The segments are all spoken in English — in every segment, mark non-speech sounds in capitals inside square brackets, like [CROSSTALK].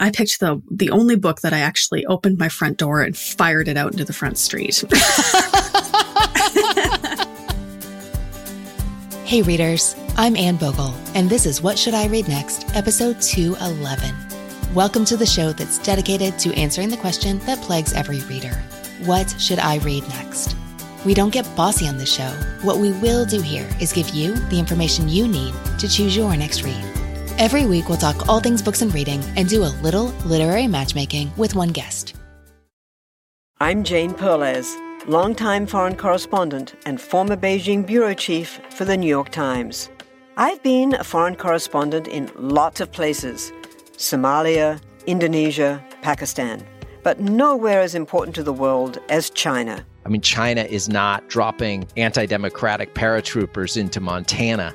I picked the the only book that I actually opened my front door and fired it out into the front street. [LAUGHS] hey readers, I'm Anne Bogel, and this is What Should I Read Next, episode 211. Welcome to the show that's dedicated to answering the question that plagues every reader. What should I read next? We don't get bossy on this show. What we will do here is give you the information you need to choose your next read. Every week, we'll talk all things books and reading and do a little literary matchmaking with one guest. I'm Jane Perlez, longtime foreign correspondent and former Beijing bureau chief for the New York Times. I've been a foreign correspondent in lots of places Somalia, Indonesia, Pakistan, but nowhere as important to the world as China. I mean, China is not dropping anti democratic paratroopers into Montana.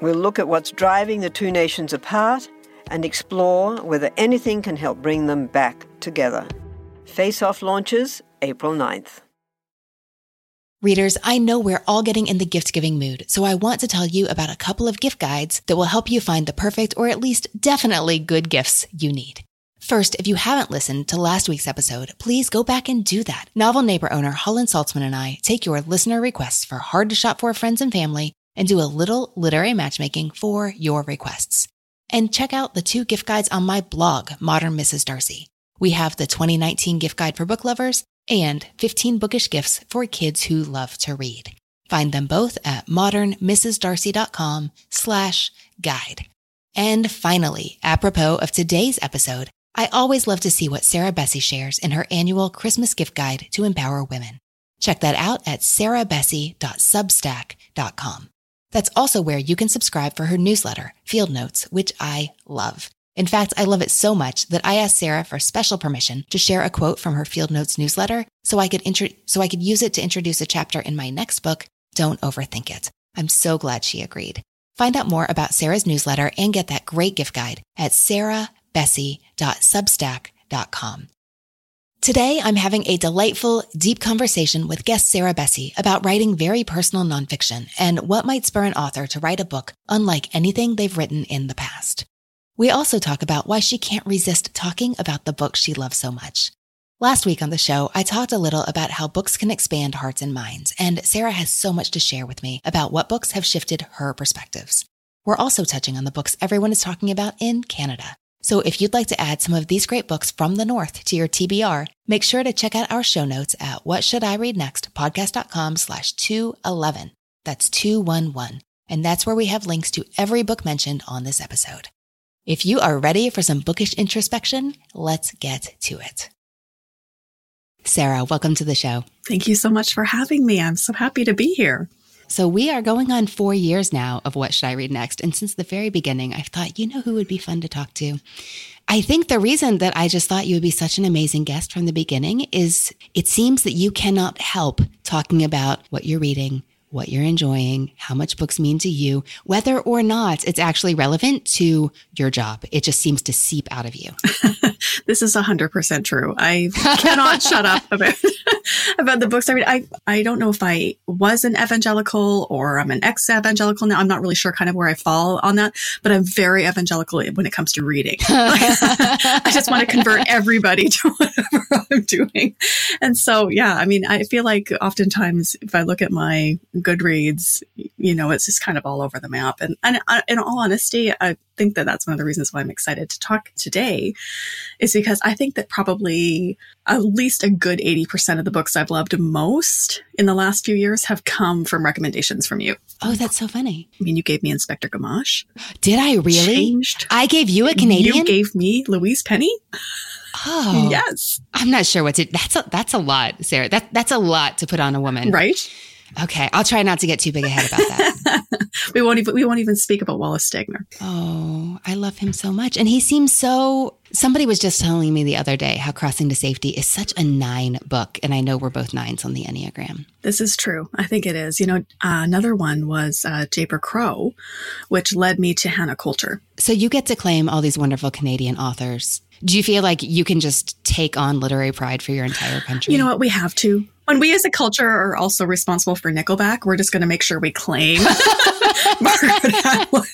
We'll look at what's driving the two nations apart and explore whether anything can help bring them back together. Face Off launches April 9th. Readers, I know we're all getting in the gift giving mood, so I want to tell you about a couple of gift guides that will help you find the perfect or at least definitely good gifts you need. First, if you haven't listened to last week's episode, please go back and do that. Novel neighbor owner Holland Saltzman and I take your listener requests for hard to shop for friends and family and do a little literary matchmaking for your requests. And check out the two gift guides on my blog, Modern Mrs. Darcy. We have the 2019 gift guide for book lovers and 15 bookish gifts for kids who love to read. Find them both at modernmrsdarcy.com slash guide. And finally, apropos of today's episode, I always love to see what Sarah Bessey shares in her annual Christmas gift guide to empower women. Check that out at sarahbessey.substack.com. That's also where you can subscribe for her newsletter, Field Notes, which I love. In fact, I love it so much that I asked Sarah for special permission to share a quote from her Field Notes newsletter so I could so I could use it to introduce a chapter in my next book, Don't Overthink It. I'm so glad she agreed. Find out more about Sarah's newsletter and get that great gift guide at Sarah bessey.substack.com. Today, I'm having a delightful, deep conversation with guest Sarah Bessey about writing very personal nonfiction and what might spur an author to write a book unlike anything they've written in the past. We also talk about why she can't resist talking about the books she loves so much. Last week on the show, I talked a little about how books can expand hearts and minds, and Sarah has so much to share with me about what books have shifted her perspectives. We're also touching on the books everyone is talking about in Canada. So if you'd like to add some of these great books from the North to your TBR, make sure to check out our show notes at what should I read next podcast.com slash 211. That's 211. And that's where we have links to every book mentioned on this episode. If you are ready for some bookish introspection, let's get to it. Sarah, welcome to the show. Thank you so much for having me. I'm so happy to be here. So we are going on four years now of what should I read next. And since the very beginning, I've thought, you know who would be fun to talk to? I think the reason that I just thought you would be such an amazing guest from the beginning is it seems that you cannot help talking about what you're reading, what you're enjoying, how much books mean to you, whether or not it's actually relevant to your job. It just seems to seep out of you. [LAUGHS] this is 100% true. I cannot [LAUGHS] shut up about [LAUGHS] about the books I read. I I don't know if I was an evangelical or I'm an ex-evangelical now. I'm not really sure kind of where I fall on that, but I'm very evangelical when it comes to reading. I just want to convert everybody to whatever I'm doing. And so, yeah, I mean, I feel like oftentimes if I look at my Goodreads, you know, it's just kind of all over the map. And, and uh, in all honesty, I think that that's one of the reasons why I'm excited to talk today is because I think that probably at least a good 80% of the books I've loved most in the last few years have come from recommendations from you. Oh, that's so funny. I mean, you gave me Inspector Gamache. Did I really? Changed. I gave you a Canadian? You gave me Louise Penny. Oh. Yes. I'm not sure what to that's a that's a lot, Sarah. That that's a lot to put on a woman. Right? Okay, I'll try not to get too big ahead about that. [LAUGHS] we won't even we won't even speak about Wallace Stegner. Oh, I love him so much, and he seems so. Somebody was just telling me the other day how Crossing to Safety is such a nine book, and I know we're both nines on the Enneagram. This is true. I think it is. You know, uh, another one was uh, Jayber Crow, which led me to Hannah Coulter. So you get to claim all these wonderful Canadian authors. Do you feel like you can just take on literary pride for your entire country? You know what? We have to. When we as a culture are also responsible for Nickelback, we're just going to make sure we claim [LAUGHS] Margaret Atwood,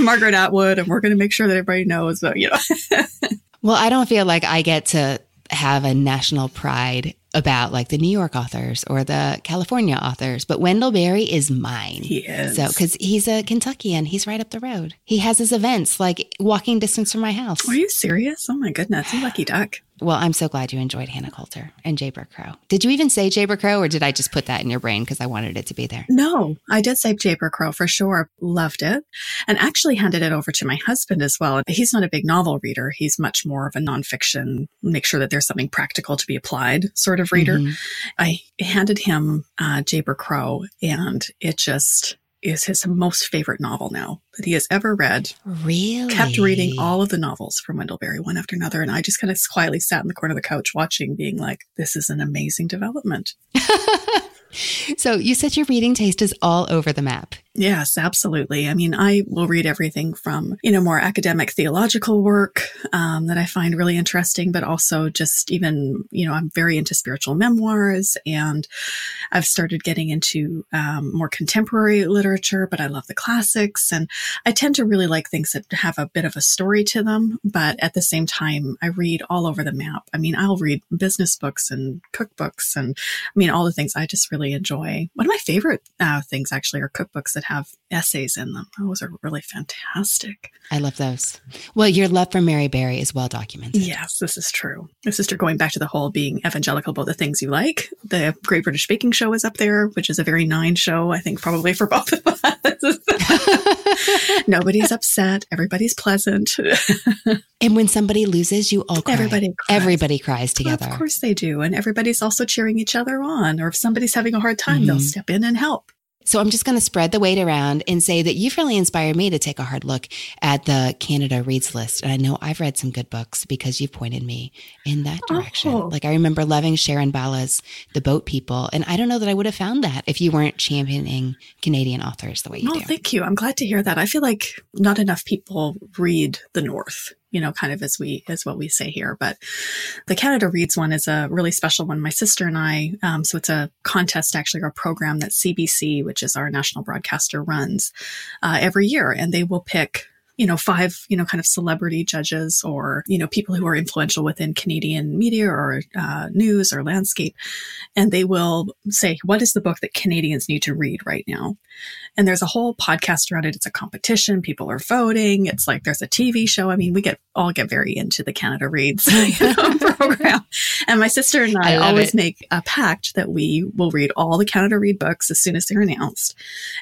Margaret Atwood, and we're going to make sure that everybody knows that, you know. [LAUGHS] well, I don't feel like I get to have a national pride about like the New York authors or the California authors, but Wendell Berry is mine. He is. So, because he's a Kentuckian, he's right up the road. He has his events like walking distance from my house. Are you serious? Oh my goodness, you lucky duck. Well, I'm so glad you enjoyed Hannah Coulter and Jayber Crow. Did you even say Jayber Crow or did I just put that in your brain because I wanted it to be there? No, I did say Jayber Crow for sure. Loved it. And actually handed it over to my husband as well. He's not a big novel reader. He's much more of a nonfiction, make sure that there's something practical to be applied sort of reader. Mm-hmm. I handed him uh, Jayber Crow and it just is his most favorite novel now that he has ever read. Really? Kept reading all of the novels from Wendell Berry one after another. And I just kind of quietly sat in the corner of the couch watching, being like, this is an amazing development. [LAUGHS] so you said your reading taste is all over the map. Yes, absolutely. I mean, I will read everything from, you know, more academic theological work um, that I find really interesting, but also just even, you know, I'm very into spiritual memoirs and I've started getting into um, more contemporary literature, but I love the classics. And I tend to really like things that have a bit of a story to them, but at the same time, I read all over the map. I mean, I'll read business books and cookbooks and I mean, all the things I just really enjoy. One of my favorite uh, things actually are cookbooks that have essays in them. Those are really fantastic. I love those. Well, your love for Mary Berry is well documented. Yes, this is true. My sister, going back to the whole being evangelical about the things you like, the Great British Baking Show is up there, which is a very nine show, I think, probably for both of us. [LAUGHS] Nobody's upset. Everybody's pleasant. [LAUGHS] and when somebody loses, you all cry. Everybody cries. Everybody cries together. Well, of course they do. And everybody's also cheering each other on. Or if somebody's having a hard time, mm-hmm. they'll step in and help. So I'm just going to spread the weight around and say that you've really inspired me to take a hard look at the Canada Reads list. And I know I've read some good books because you've pointed me in that direction. Oh. Like I remember loving Sharon Bala's The Boat People. And I don't know that I would have found that if you weren't championing Canadian authors the way you oh, do. thank you. I'm glad to hear that. I feel like not enough people read the North you know, kind of as we, as what we say here. But the Canada Reads one is a really special one. My sister and I, um, so it's a contest actually or a program that CBC, which is our national broadcaster runs, uh, every year. And they will pick you know, five, you know, kind of celebrity judges or, you know, people who are influential within Canadian media or uh, news or landscape. And they will say, what is the book that Canadians need to read right now? And there's a whole podcast around it. It's a competition. People are voting. It's like there's a TV show. I mean, we get all get very into the Canada Reads [LAUGHS] [LAUGHS] program. And my sister and I, I always it. make a pact that we will read all the Canada Read books as soon as they're announced.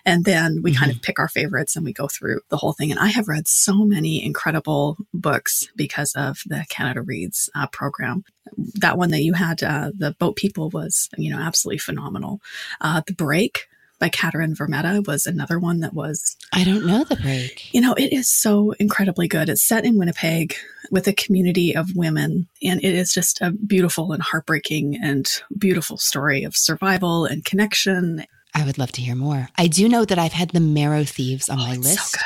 And then we mm-hmm. kind of pick our favorites and we go through the whole thing. And I have read so many incredible books because of the Canada Reads uh, program. That one that you had, uh, the Boat People, was you know absolutely phenomenal. Uh, the Break by Katherena Vermette was another one that was. I don't know the break. You know, it is so incredibly good. It's set in Winnipeg with a community of women, and it is just a beautiful and heartbreaking and beautiful story of survival and connection. I would love to hear more. I do know that I've had the Marrow Thieves on oh, my list. So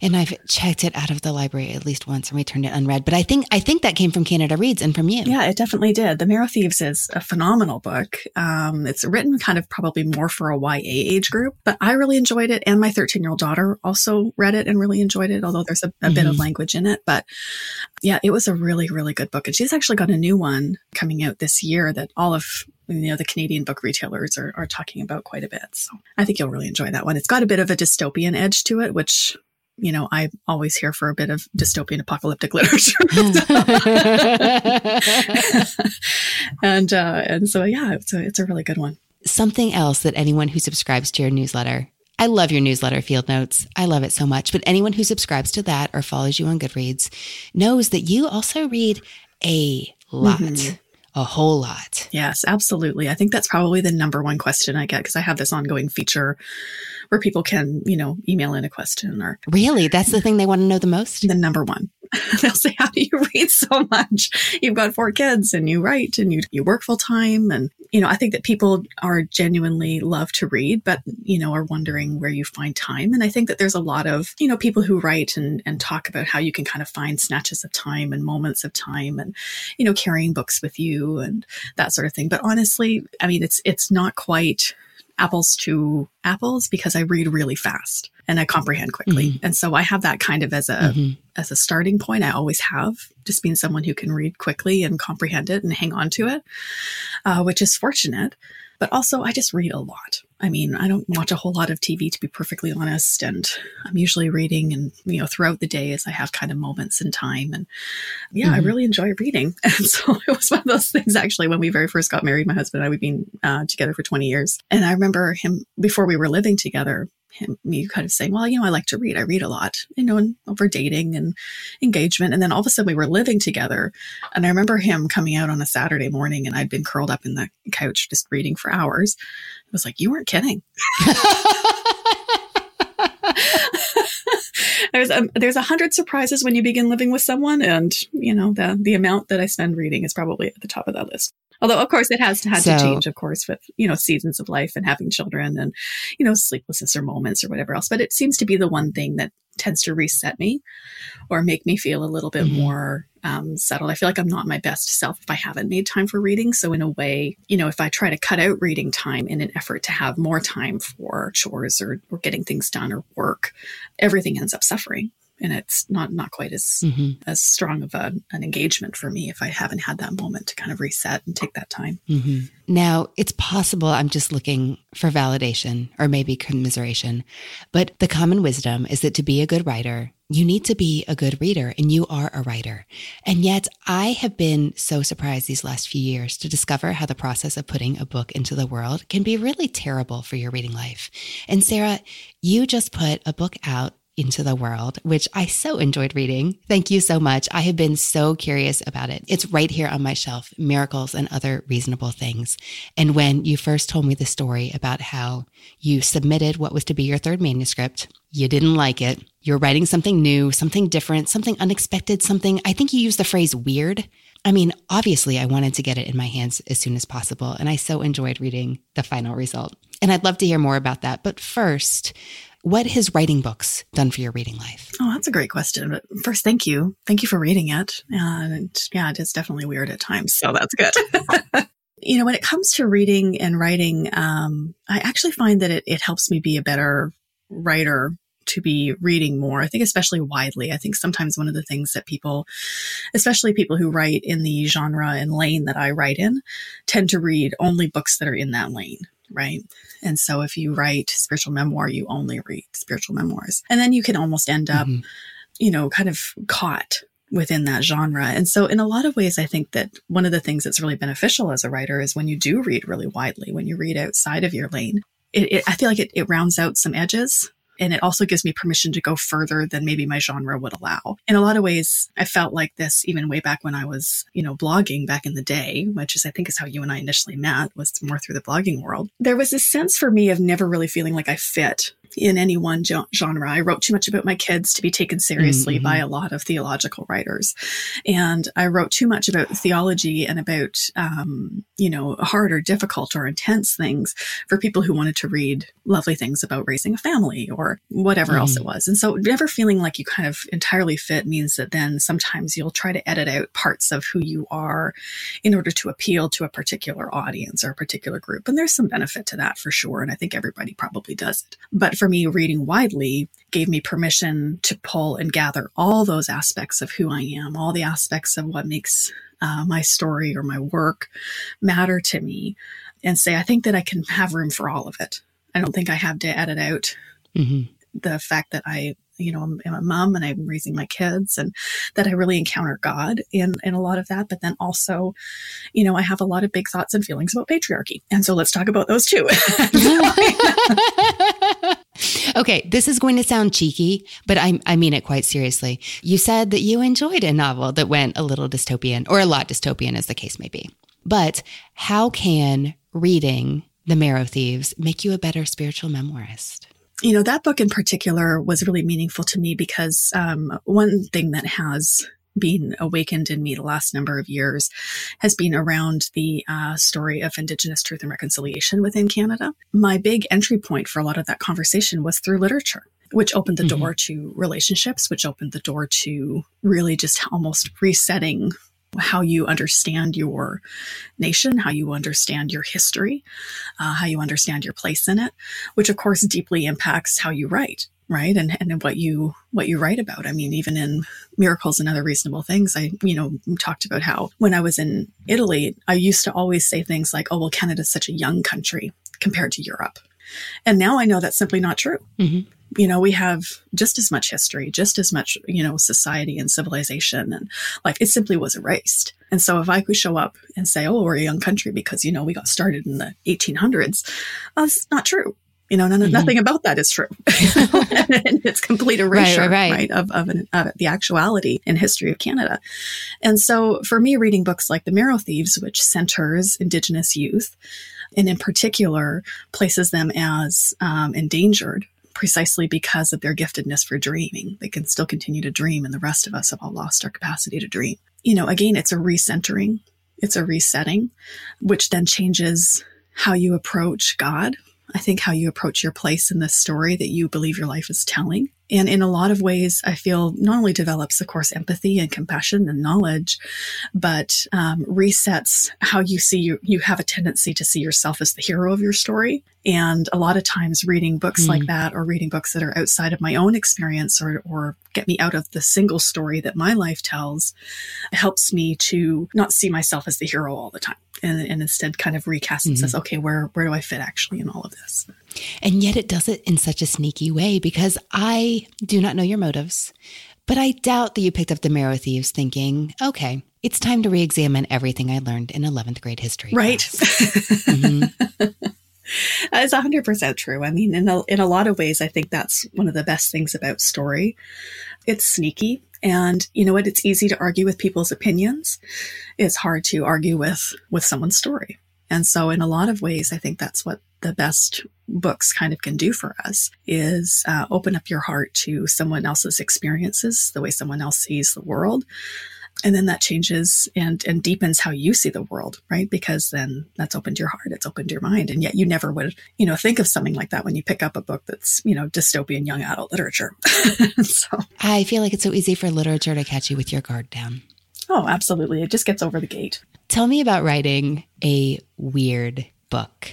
and I've checked it out of the library at least once and returned it unread. But I think I think that came from Canada Reads and from you. Yeah, it definitely did. The Marrow Thieves is a phenomenal book. Um, it's written kind of probably more for a YA age group, but I really enjoyed it, and my 13 year old daughter also read it and really enjoyed it. Although there's a, a mm-hmm. bit of mm-hmm. language in it, but yeah, it was a really really good book, and she's actually got a new one coming out this year that all of you know the Canadian book retailers are, are talking about quite a bit. So I think you'll really enjoy that one. It's got a bit of a dystopian edge to it, which you know, I'm always here for a bit of dystopian apocalyptic [LAUGHS] literature. [LAUGHS] and uh, and so yeah, it's a it's a really good one. Something else that anyone who subscribes to your newsletter I love your newsletter field notes. I love it so much. But anyone who subscribes to that or follows you on Goodreads knows that you also read a lot, mm-hmm. A whole lot Yes, absolutely. I think that's probably the number one question I get because I have this ongoing feature where people can, you know, email in a question or Really? That's the thing they want to know the most? the number one. [LAUGHS] They'll say, How do you read so much? You've got four kids and you write and you, you work full time. And, you know, I think that people are genuinely love to read, but, you know, are wondering where you find time. And I think that there's a lot of, you know, people who write and, and talk about how you can kind of find snatches of time and moments of time and, you know, carrying books with you and that sort of thing. But honestly, I mean, it's, it's not quite apples to apples because I read really fast and I comprehend quickly. Mhm. And so I have that kind of as a Mhm. as a starting point. I always have just being someone who can read quickly and comprehend it and hang on to it, uh, which is fortunate. But also, I just read a lot. I mean, I don't watch a whole lot of TV to be perfectly honest, and I'm usually reading and you know throughout the day as I have kind of moments in time. And yeah, I Mhm. really enjoy reading. [LAUGHS] And so it was one of those things actually when we very first got married, my husband and I we've been uh, together for 20 years, and I remember him before we were living together. Him, me kind of saying, well, you know, I like to read. I read a lot, you know, and over dating and engagement. And then all of a sudden we were living together. And I remember him coming out on a Saturday morning and I'd been curled up in the couch just reading for hours. I was like, you weren't kidding. [LAUGHS] there's a, there's a hundred surprises when you begin living with someone. And, you know, the, the amount that I spend reading is probably at the top of that list. Although, of course, it has to, had to change, of course, with, you know, seasons of life and having children and, you know, sleeplessness or moments or whatever else. But it seems to be the one thing that tends to reset me or make me feel a little bit Mhm. more um, settled. I feel like I'm not my best self if I haven't made time for reading. So, in a way, you know, if I try to cut out reading time in an effort to have more time for chores or, or getting things done or work, everything ends up suffering. And it's not not quite as Mhm. as strong of a, an engagement for me if I haven't had that moment to kind of reset and take that time. hmm Now, it's possible I'm just looking for validation or maybe commiseration, but the common wisdom is that to be a good writer, you need to be a good reader, and you are a writer. And yet, I have been so surprised these last few years to discover how the process of putting a book into the world can be really terrible for your reading life. And Sarah, you just put a book out into the world, which I so enjoyed reading. Thank you so much. I have been so curious about it. It's right here on my shelf Miracles and Other Reasonable Things. And when you first told me the story about how you submitted what was to be your third manuscript, you didn't like it. You're writing something new, something different, something unexpected, something, I think you used the phrase weird. I mean, obviously, I wanted to get it in my hands as soon as possible. And I so enjoyed reading the final result. And I'd love to hear more about that. But first, what has writing books done for your reading life? Oh, that's a great question. But first, thank you. Thank you for reading it. And yeah, it is definitely weird at times. So that's good. [LAUGHS] you know, when it comes to reading and writing, um, I actually find that it, it helps me be a better writer to be reading more. I think especially widely. I think sometimes one of the things that people, especially people who write in the genre and lane that I write in, tend to read only books that are in that lane, right? And so if you write spiritual memoir, you only read spiritual memoirs. And then you can almost end up, Mhm. you know, kind of caught within that genre. And so in a lot of ways, I think that one of the things that's really beneficial as a writer is when you do read really widely, when you read outside of your lane, it, it, I feel like it, it rounds out some edges. And it also gives me permission to go further than maybe my genre would allow. In a lot of ways, I felt like this even way back when I was, you know, blogging back in the day, which is, I think, is how you and I initially met, was more through the blogging world. There was this sense for me of never really feeling like I fit in any one genre. I wrote too much about my kids to be taken seriously Mhm. by a lot of theological writers. And I wrote too much about theology and about, um, you know, hard or difficult or intense things for people who wanted to read lovely things about raising a family or whatever else Mhm. it was. And so never feeling like you kind of entirely fit means that then sometimes you'll try to edit out parts of who you are in order to appeal to a particular audience or a particular group. And there's some benefit to that for sure. And I think everybody probably does it. But for me, reading widely gave me permission to pull and gather all those aspects of who I am, all the aspects of what makes uh, my story or my work matter to me, and say, I think that I can have room for all of it. I don't think I have to edit out hmm the fact that I, you know, I'm, I'm a mom and I'm raising my kids and that I really encounter God in, in a lot of that. But then also, you know, I have a lot of big thoughts and feelings about patriarchy. And so let's talk about those too. [LAUGHS] [LAUGHS] okay, this is going to sound cheeky, but I, I mean it quite seriously. You said that you enjoyed a novel that went a little dystopian or a lot dystopian, as the case may be. But how can reading The Marrow Thieves make you a better spiritual memoirist? You know, that book in particular was really meaningful to me because um, one thing that has been awakened in me the last number of years has been around the uh, story of Indigenous truth and reconciliation within Canada. My big entry point for a lot of that conversation was through literature which opened the mm-hmm. door to relationships, which opened the door to really just almost resetting how you understand your nation, how you understand your history, uh, how you understand your place in it, which of course deeply impacts how you write right? And and what you what you write about. I mean even in miracles and other reasonable things i you know talked about how when i was in italy i used to always say things like oh well canada's such a young country compared to europe and now i know that's simply not true mm-hmm. you know we have just as much history just as much you know society and civilization and like it simply was erased and so if i could show up and say oh we're a young country because you know we got started in the 1800s that's not true you know, none, mm-hmm. nothing about that is true. [LAUGHS] and it's complete erasure, right, right, right. of, of, an, of, the actuality in history of Canada. And so for me, reading books like The Marrow Thieves, which centers Indigenous youth, and in particular places them as um, endangered precisely because of their giftedness for dreaming. They can still continue to dream, and the rest of us have all lost our capacity to dream. You know, again, it's a recentering, it's a resetting, which then changes how you approach God, I think how you approach your place in this story that you believe your life is telling. And in a lot of ways, I feel not only develops, of course, empathy and compassion and knowledge, but um, resets how you see you. You have a tendency to see yourself as the hero of your story. And a lot of times, reading books mm. like that or reading books that are outside of my own experience or, or get me out of the single story that my life tells helps me to not see myself as the hero all the time and, and instead kind of recasts and mm-hmm. says, okay, where, where do I fit actually in all of this? And yet it does it in such a sneaky way because I do not know your motives, but I doubt that you picked up the Marrow Thieves thinking, okay, it's time to re examine everything I learned in 11th grade history. Right. mm-hmm. [LAUGHS] It's 100% true. I mean, in a, in a lot of ways, I think that's one of the best things about story. It's sneaky. And you know what? It's easy to argue with people's opinions. It's hard to argue with, with someone's story. And so in a lot of ways, I think that's what the best books kind of can do for us is uh, open up your heart to someone else's experiences, the way someone else sees the world. And then that changes and, and deepens how you see the world, right? Because then that's opened your heart, it's opened your mind. And yet you never would, you know, think of something like that when you pick up a book that's, you know, dystopian young adult literature. [LAUGHS] so I feel like it's so easy for literature to catch you with your guard down. Oh, absolutely. It just gets over the gate. Tell me about writing a weird book.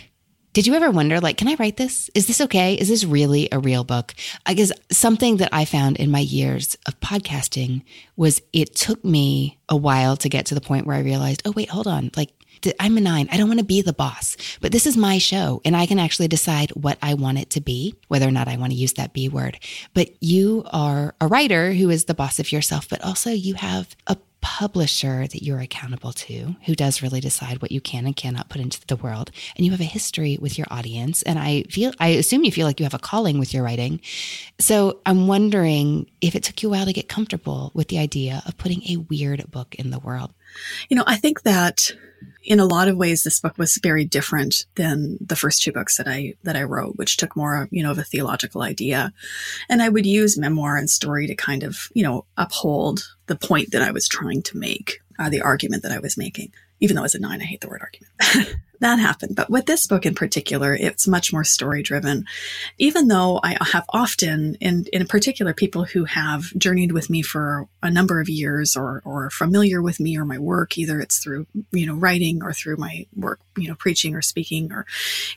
Did you ever wonder, like, can I write this? Is this okay? Is this really a real book? I guess something that I found in my years of podcasting was it took me a while to get to the point where I realized, oh, wait, hold on. Like, I'm a nine. I don't want to be the boss, but this is my show and I can actually decide what I want it to be, whether or not I want to use that B word. But you are a writer who is the boss of yourself, but also you have a publisher that you're accountable to who does really decide what you can and cannot put into the world and you have a history with your audience and i feel i assume you feel like you have a calling with your writing so i'm wondering if it took you a while to get comfortable with the idea of putting a weird book in the world you know i think that in a lot of ways, this book was very different than the first two books that I that I wrote, which took more, you know, of a theological idea. And I would use memoir and story to kind of, you know, uphold the point that I was trying to make, uh, the argument that I was making even though as a nine, I hate the word argument. [LAUGHS] that happened. But with this book in particular, it's much more story driven. Even though I have often, in, in particular, people who have journeyed with me for a number of years or, or familiar with me or my work, either it's through, you know, writing or through my work, you know, preaching or speaking or,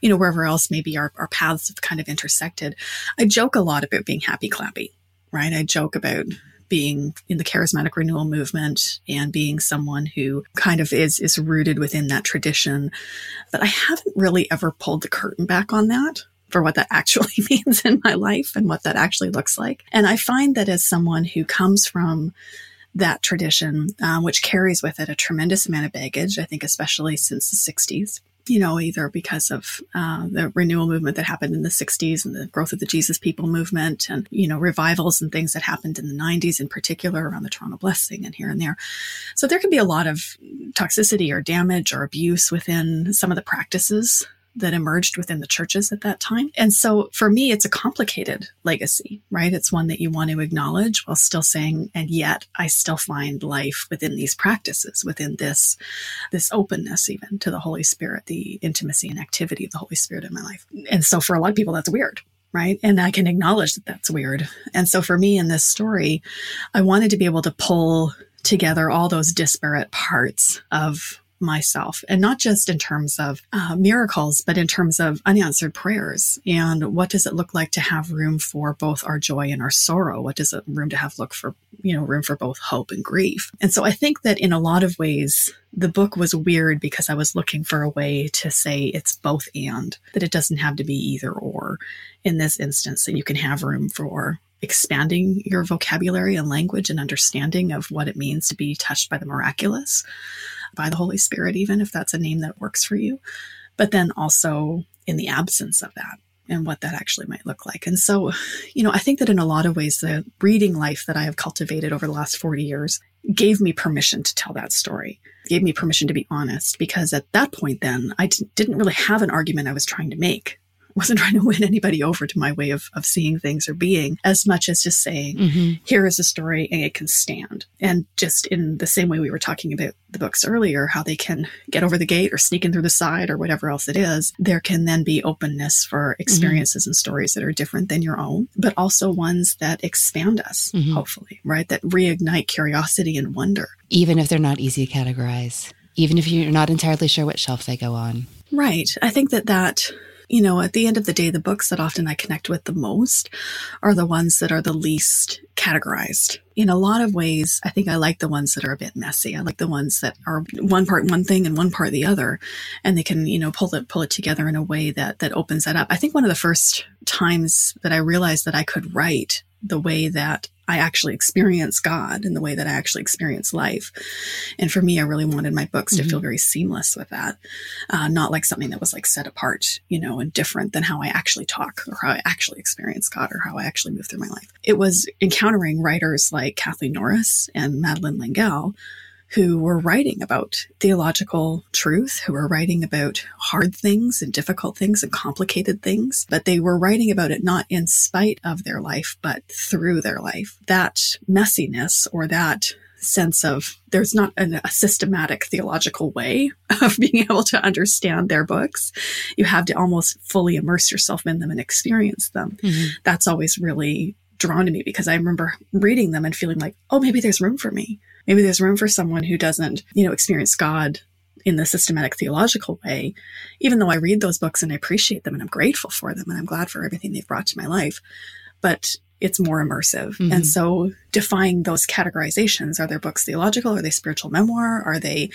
you know, wherever else maybe our, our paths have kind of intersected. I joke a lot about being happy clappy, right? I joke about being in the charismatic renewal movement and being someone who kind of is is rooted within that tradition that I haven't really ever pulled the curtain back on that for what that [LAUGHS] actually [LAUGHS] means in my life and what that actually looks like. And I find that as someone who comes from that tradition, um, which carries with it a tremendous amount of baggage, I think, especially since the 60s, you know, either because of uh, the renewal movement that happened in the 60s and the growth of the Jesus People movement and, you know, revivals and things that happened in the 90s in particular around the Toronto Blessing and here and there. So there can be a lot of toxicity or damage or abuse within some of the practices that emerged within the churches at that time. And so for me, it's a complicated legacy, right? It's one that you want to acknowledge while still saying, and yet I still find life within these practices, within this, this openness even to the Holy Spirit, the intimacy and activity of the Holy Spirit in my life. And so for a lot of people, that's weird. Right. And I can acknowledge that that's weird. And so for me in this story, I wanted to be able to pull together all those disparate parts of myself and not just in terms of uh, miracles but in terms of unanswered prayers. And what does it look like to have room for both our joy and our sorrow? What does it room to have look for you know room for both hope and grief? And so i think that in a lot of ways the book was weird because i was looking for a way to say it's both and that it doesn't have to be either or. In this instance that you can have room for expanding your vocabulary and language and understanding of what it means to be touched by the miraculous by the Holy Spirit, even if that's a name that works for you, but then also in the absence of that and what that actually might look like. And so, you know, I think that in a lot of ways, the reading life that I have cultivated over the last 40 years gave me permission to tell that story, gave me permission to be honest, because at that point, then I d- didn't really have an argument I was trying to make wasn't [LAUGHS] trying to win anybody over to my way of, of seeing things or being as much as just saying, mm-hmm. here is a story and it can stand. And just in the same way we were talking about the books earlier, how they can get over the gate or sneak in through the side or whatever else it is, there can then be openness for mm-hmm. experiences mm-hmm. and stories that are different than your own, but also ones that expand us, mm-hmm. hopefully, right? That reignite curiosity and wonder. Even if they're not easy to categorize, even if you're not entirely sure what shelf they go on. Right. I think that that you know, at the end of the day, the books that often I connect with the most are the ones that are the least categorized. In a lot of ways, I think I like the ones that are a bit messy. I like the ones that are one part one thing and one part the other, and they can, you know, pull it pull it together in a way that that opens that up. I think one of the first times that I realized that I could write the way that I actually experience God and the way that I actually experience life. And for me, I really wanted my books mm-hmm. to feel very seamless with that, uh, not like something that was like set apart, you know, and different than how I actually talk or how I actually experience God or how I actually move through my life. It was encountering writers like Kathleen Norris and Madeleine L'Engle who were writing about theological truth, who were writing about hard things and difficult things and complicated things, but they were writing about it not in spite of their life, but through their life. That messiness or that sense of there's not an, a systematic theological way [LAUGHS] of being able to understand their books. You have to almost fully immerse yourself in them and experience them. Mm-hmm. That's always really drawn to me because I remember reading them and feeling like, oh, maybe there's room for me maybe there's room for someone who doesn't, you know, experience God in the systematic theological way, even though I read those books and I appreciate them and I'm grateful for them and I'm glad for everything they've brought to my life. But it's more immersive. Mm-hmm. And so defying those categorizations, are their books theological? Are they spiritual memoir? Are they,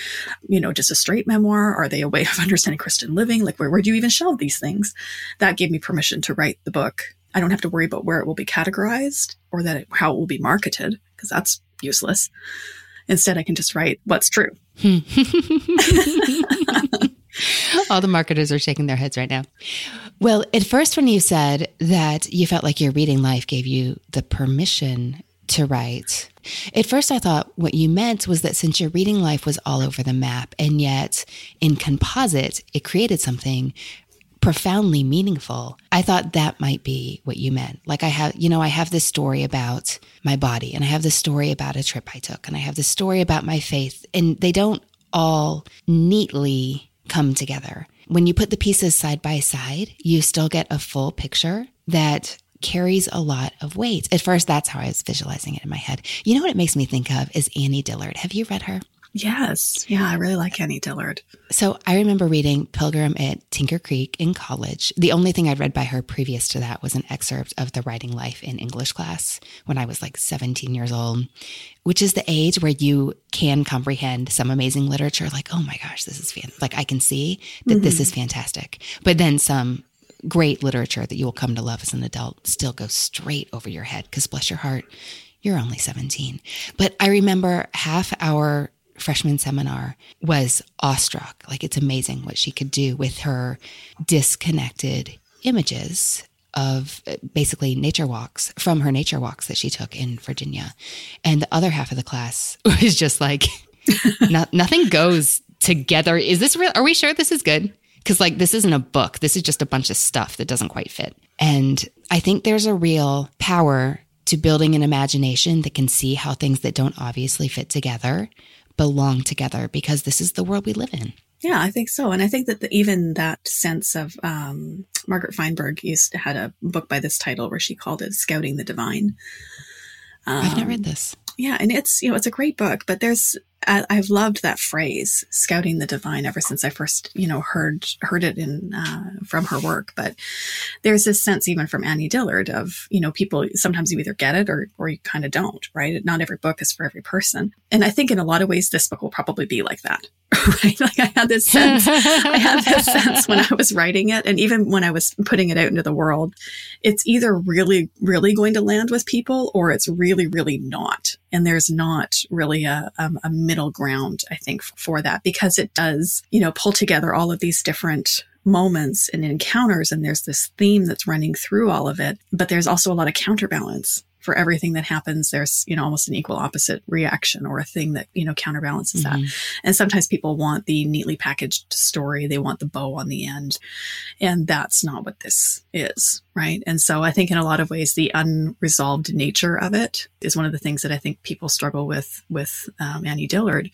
you know, just a straight memoir? Are they a way [LAUGHS] of understanding Christian living? Like where, where do you even shelve these things? That gave me permission to write the book. I don't have to worry about where it will be categorized or that it, how it will be marketed because that's useless. Instead, I can just write what's true. Hmm. [LAUGHS] All the marketers are shaking their heads right now. Well, at first, when you said that you felt like your reading life gave you the permission to write, at first I thought what you meant was that since your reading life was all over the map, and yet in composite, it created something profoundly meaningful. I thought that might be what you meant. Like I have, you know, I have this story about my body and I have this story about a trip I took and I have this story about my faith and they don't all neatly come together. When you put the pieces side by side, you still get a full picture that carries a lot of weight. At first, that's how I was visualizing it in my head. You know what it makes me think of is Annie Dillard. Have you read her? Yes. Yeah, I really like Annie Dillard. So I remember reading Pilgrim at Tinker Creek in college. The only thing I'd read by her previous to that was an excerpt of The Writing Life in English class when I was like 17 years old, which is the age where you can comprehend some amazing literature. Like, oh my gosh, this is fan- like I can see that mm-hmm. this is fantastic. But then some great literature that you will come to love as an adult still goes straight over your head because bless your heart, you're only 17. But I remember half our freshman seminar was awestruck. Like it's amazing what she could do with her disconnected images of uh, basically nature walks from her nature walks that she took in Virginia. And the other half of the class [LAUGHS] was just like, no, nothing goes together. Is this real? Are we sure this is good? Because, like, this isn't a book. This is just a bunch of stuff that doesn't quite fit. And I think there's a real power to building an imagination that can see how things that don't obviously fit together belong together because this is the world we live in. Yeah, I think so. And I think that the, even that sense of um, Margaret Feinberg used to had a book by this title where she called it Scouting the Divine. Um, I've not read this. Yeah, and it's you know it's a great book, but there's I've loved that phrase, scouting the divine, ever since I first, you know, heard heard it in uh, from her work. But there's this sense, even from Annie Dillard, of you know, people sometimes you either get it or or you kind of don't, right? Not every book is for every person, and I think in a lot of ways this book will probably be like that, [LAUGHS] right? Like I had this sense, I had [LAUGHS] this sense when I was writing it, and even when I was putting it out into the world, it's either really, really going to land with people, or it's really, really not, and there's not really a, um, a, a middle ground, I think, for that because it does, you know, pull together all of these different moments and encounters. And there's this theme that's running through all of it. But there's also a lot of counterbalance for everything that happens, there's, you know, almost an equal opposite reaction or a thing that, you know, counterbalances mm-hmm. that. And sometimes people want the neatly packaged story. They want the bow on the end. And that's not what this is. Right. And so I think in a lot of ways, the unresolved nature of it is one of the things that I think people struggle with, with um, Annie Dillard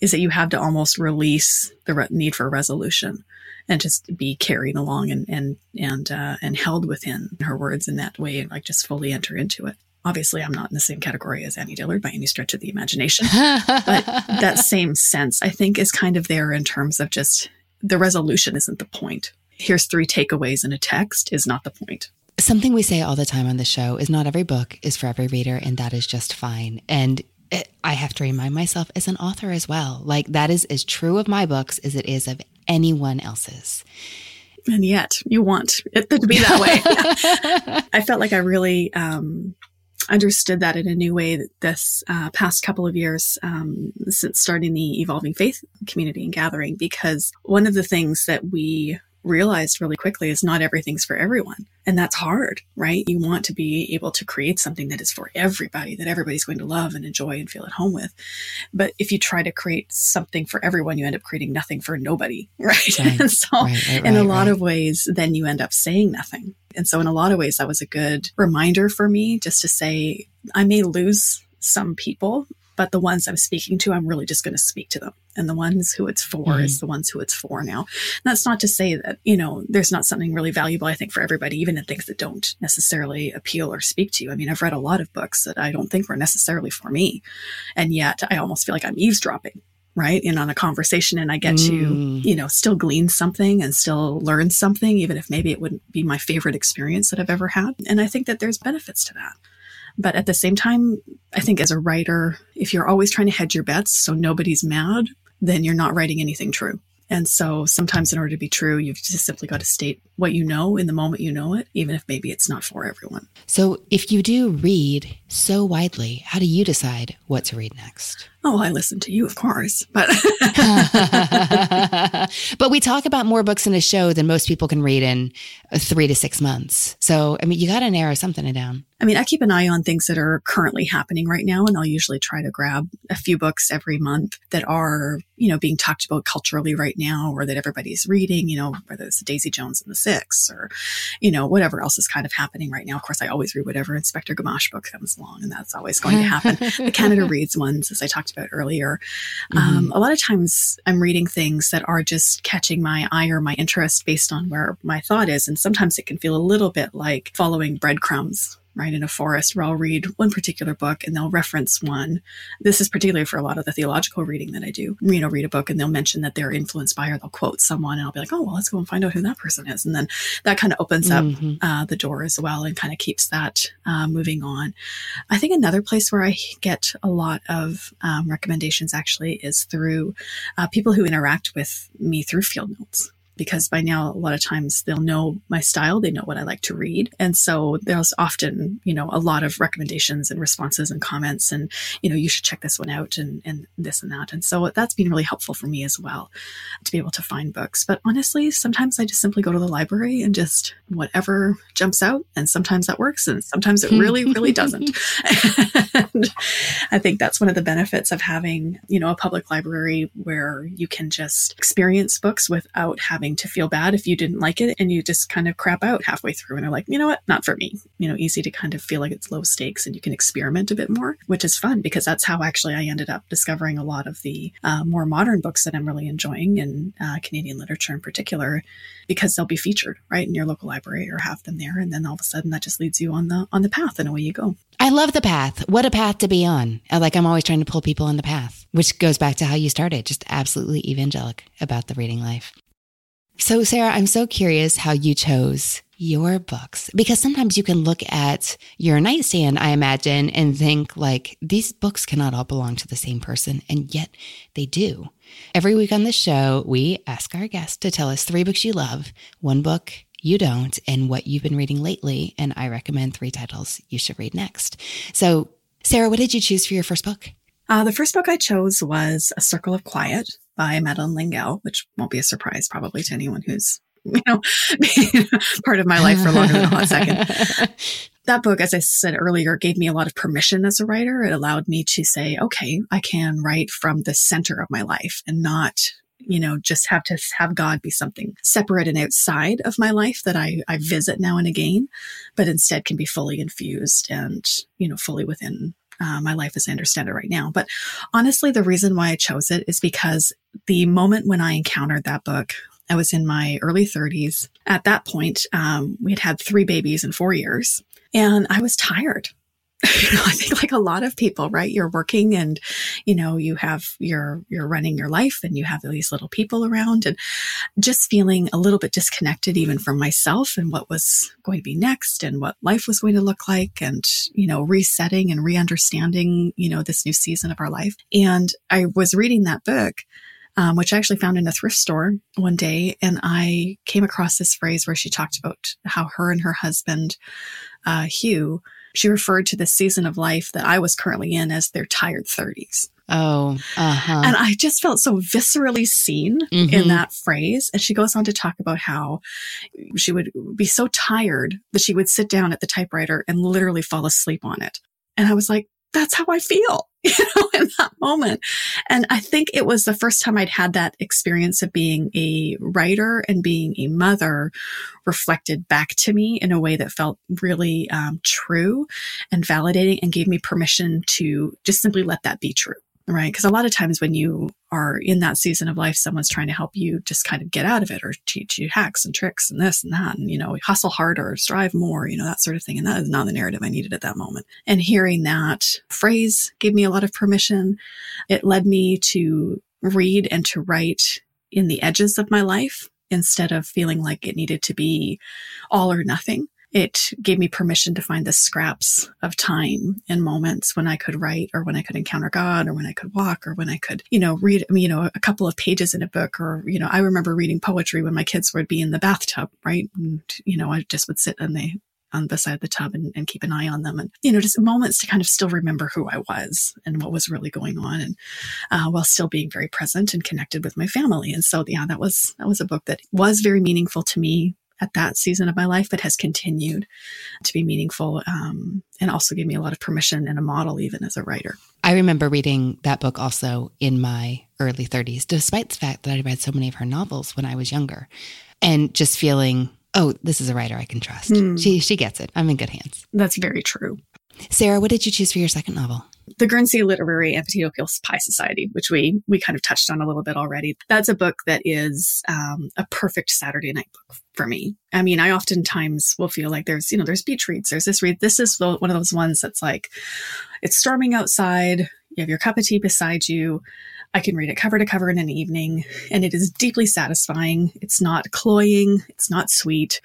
is that you have to almost release the re- need for resolution and just be carried along and and and uh, and held within her words in that way, and like just fully enter into it. Obviously, I'm not in the same category as Annie Dillard by any stretch of the imagination, [LAUGHS] but that same sense I think is kind of there in terms of just the resolution isn't the point. Here's three takeaways in a text is not the point. Something we say all the time on the show is not every book is for every reader, and that is just fine. And I have to remind myself as an author as well. Like that is as true of my books as it is of anyone else's. And yet you want it to be that way. [LAUGHS] I felt like I really um, understood that in a new way this uh, past couple of years um, since starting the Evolving Faith community and gathering, because one of the things that we realized really quickly is not everything's for everyone. And that's hard, right? You want to be able to create something that is for everybody, that everybody's going to love and enjoy and feel at home with. But if you try to create something for everyone, you end up creating nothing for nobody, [LAUGHS] right? right. [LAUGHS] and so, right, right, in a lot of ways, then you end up saying nothing. And so, in a lot of ways, that was a good reminder for me just to say, I may lose some people but the ones I'm speaking to, I'm really just going to speak to them. And the ones who it's for mm-hmm. is the ones who it's for now. And that's not to say that, you know, there's not something really valuable, I think, for everybody, even in things that don't necessarily appeal or speak to you. I mean, I've read a lot of books that I don't think were necessarily for me. And yet I almost feel like I'm eavesdropping right in on a conversation and i get mm. to you know still glean something and still learn something even if maybe it wouldn't be my favorite experience that i've ever had and i think that there's benefits to that but at the same time, I think as a writer, if you're always trying to hedge your bets so nobody's mad, then you're not writing anything true. And so sometimes in order to be true, you've just simply got to state what you know in the moment you know it, even if maybe it's not for everyone. So if you do read so widely, how do you decide what to read next? Oh, I listen to you, of course, but [LAUGHS] but we talk about more books in a show than most people can read in uh, three to six months. So, I mean, you got to narrow something down. I mean, I keep an eye on things that are currently happening right now, and I'll usually try to grab a few books every month that are, you know, being talked about culturally right now, or that everybody's reading. You know, whether it's Daisy Jones and the Six, or you know, whatever else is kind of happening right now. Of course, I always read whatever Inspector Gamache book comes along, and that's always going to happen. the Canada [LAUGHS] Reads ones, as I talked about earlier. Mm-hmm. Um, a lot of times I'm reading things that are just catching my eye or my interest based on where my thought is. And sometimes it can feel a little bit like following breadcrumbs right in a forest where I'll read one particular book and they'll reference one. This is particularly for a lot of the theological reading that I do. You know, read a book and they'll mention that they're influenced by or they'll quote someone and I'll be like, oh, well, let's go and find out who that person is. And then that kind of opens up mm-hmm. uh, the door as well and kind of keeps that uh, moving on. I think another place where I get a lot of um, recommendations actually is through uh, people who interact with me through field notes because by now a lot of times they'll know my style, they know what I like to read. And so there's often, you know, a lot of recommendations and responses and comments and, you know, you should check this one out and, and this and that. And so that's been really helpful for me as well to be able to find books. But honestly, sometimes I just simply go to the library and just whatever jumps out. And sometimes that works and sometimes it really, really doesn't. [LAUGHS] [LAUGHS] and I think that's one of the benefits of having, you know, a public library where you can just experience books without having to feel bad if you didn't like it and you just kind of crap out halfway through and they're like, you know what, not for me. You know, easy to kind of feel like it's low stakes and you can experiment a bit more, which is fun because that's how actually I ended up discovering a lot of the uh, more modern books that I'm really enjoying and uh, Canadian literature in particular, because they'll be featured right in your local library or have them there, and then all of a sudden that just leads you on the on the path, and away you go. I love the path. What a path to be on. Like I'm always trying to pull people on the path, which goes back to how you started, just absolutely evangelic about the reading life. So, Sarah, I'm so curious how you chose your books because sometimes you can look at your nightstand, I imagine, and think like these books cannot all belong to the same person, and yet they do. Every week on the show, we ask our guests to tell us three books you love, one book you don't, and what you've been reading lately. And I recommend three titles you should read next. So, Sarah, what did you choose for your first book? Uh, the first book I chose was A Circle of Quiet by Madeleine L'Engle, which won't be a surprise probably to anyone who's [LAUGHS] you know [LAUGHS] part of my life for longer than a hot second. [LAUGHS] that book, as I said earlier, gave me a lot of permission as a writer. It allowed me to say, okay, I can write from the center of my life and not you know, just have to have God be something separate and outside of my life that I, I visit now and again, but instead can be fully infused and, you know, fully within uh, my life as I understand it right now. But honestly, the reason why I chose it is because the moment when I encountered that book, I was in my early 30s. At that point, um, we had had three babies in four years. And I was tired. [LAUGHS] you know, I think like a lot of people, right? You're working and, you know, you have, you're, you're running your life and you have these little people around and just feeling a little bit disconnected even from myself and what was going to be next and what life was going to look like and, you know, resetting and re-understanding, you know, this new season of our life. And I was reading that book um, which I actually found in a thrift store one day. And I came across this phrase where she talked about how her and her husband, uh, Hugh, she referred to the season of life that I was currently in as their tired 30s. Oh, uh-huh. And I just felt so viscerally seen mm-hmm. in that phrase. And she goes on to talk about how she would be so tired that she would sit down at the typewriter and literally fall asleep on it. And I was like, that's how I feel, [LAUGHS] you know, in that moment. And I think it was the first time I'd had that experience of being a writer and being a mother reflected back to me in a way that felt really um, true and validating and gave me permission to just simply let that be true right? Because a lot of times when you are in that season of life, someone's trying to help you just kind of get out of it or teach you hacks and tricks and this and that, and, you know, hustle harder, strive more, you know, that sort of thing. And that is not the narrative I needed at that moment. And hearing that phrase gave me a lot of permission. It led me to read and to write in the edges of my life instead of feeling like it needed to be all or nothing it gave me permission to find the scraps of time and moments when I could write or when I could encounter God or when I could walk or when I could, you know, read, you know, a couple of pages in a book or, you know, I remember reading poetry when my kids would be in the bathtub, right? And, you know, I just would sit and they on the side of the tub and, and, keep an eye on them and you know just moments to kind of still remember who i was and what was really going on and uh, while still being very present and connected with my family and so yeah that was that was a book that was very meaningful to me at that season of my life, but has continued to be meaningful um, and also gave me a lot of permission and a model even as a writer. I remember reading that book also in my early 30s, despite the fact that I read so many of her novels when I was younger, and just feeling, oh, this is a writer I can trust. Mm. She she gets it. I'm in good hands. That's very true. Sarah, what did you choose for your second novel? The Guernsey Literary and Petite Pie Society, which we we kind of touched on a little bit already. That's a book that is um, a perfect Saturday night book for me. I mean, I oftentimes will feel like there's you know there's beach reads, there's this read. This is one of those ones that's like it's storming outside. You have your cup of tea beside you. I can read it cover to cover in an evening, and it is deeply satisfying. It's not cloying. It's not sweet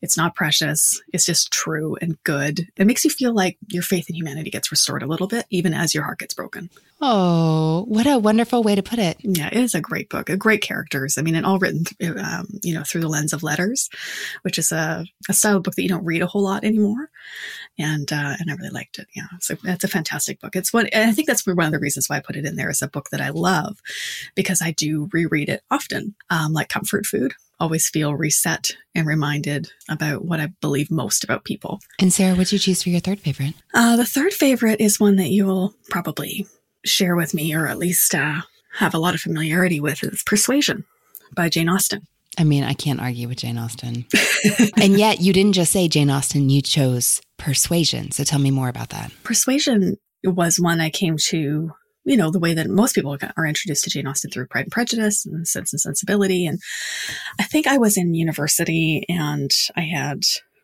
It's not precious. It's just true and good. It makes you feel like your faith in humanity gets restored a little bit, even as your heart gets broken. Oh, what a wonderful way to put it. Yeah, it is a great book. a Great characters. I mean, and all written, um, you know, through the lens of letters, which is a, a style of book that you don't read a whole lot anymore. And, uh, and I really liked it. Yeah. So that's a fantastic book. It's one, and I think that's one of the reasons why I put it in there as a book that I love because I do reread it often, um, like comfort food always feel reset and reminded about what I believe most about people. And Sarah, what'd you choose for your third favorite? Uh, the third favorite is one that you will probably share with me, or at least uh, have a lot of familiarity with. It's Persuasion by Jane Austen. I mean, I can't argue with Jane Austen. [LAUGHS] and yet, you didn't just say Jane Austen, you chose Persuasion. So tell me more about that. Persuasion was one I came to you know, the way that most people are introduced to Jane Austen through Pride and Prejudice and Sense and Sensibility. And I think I was in university and I had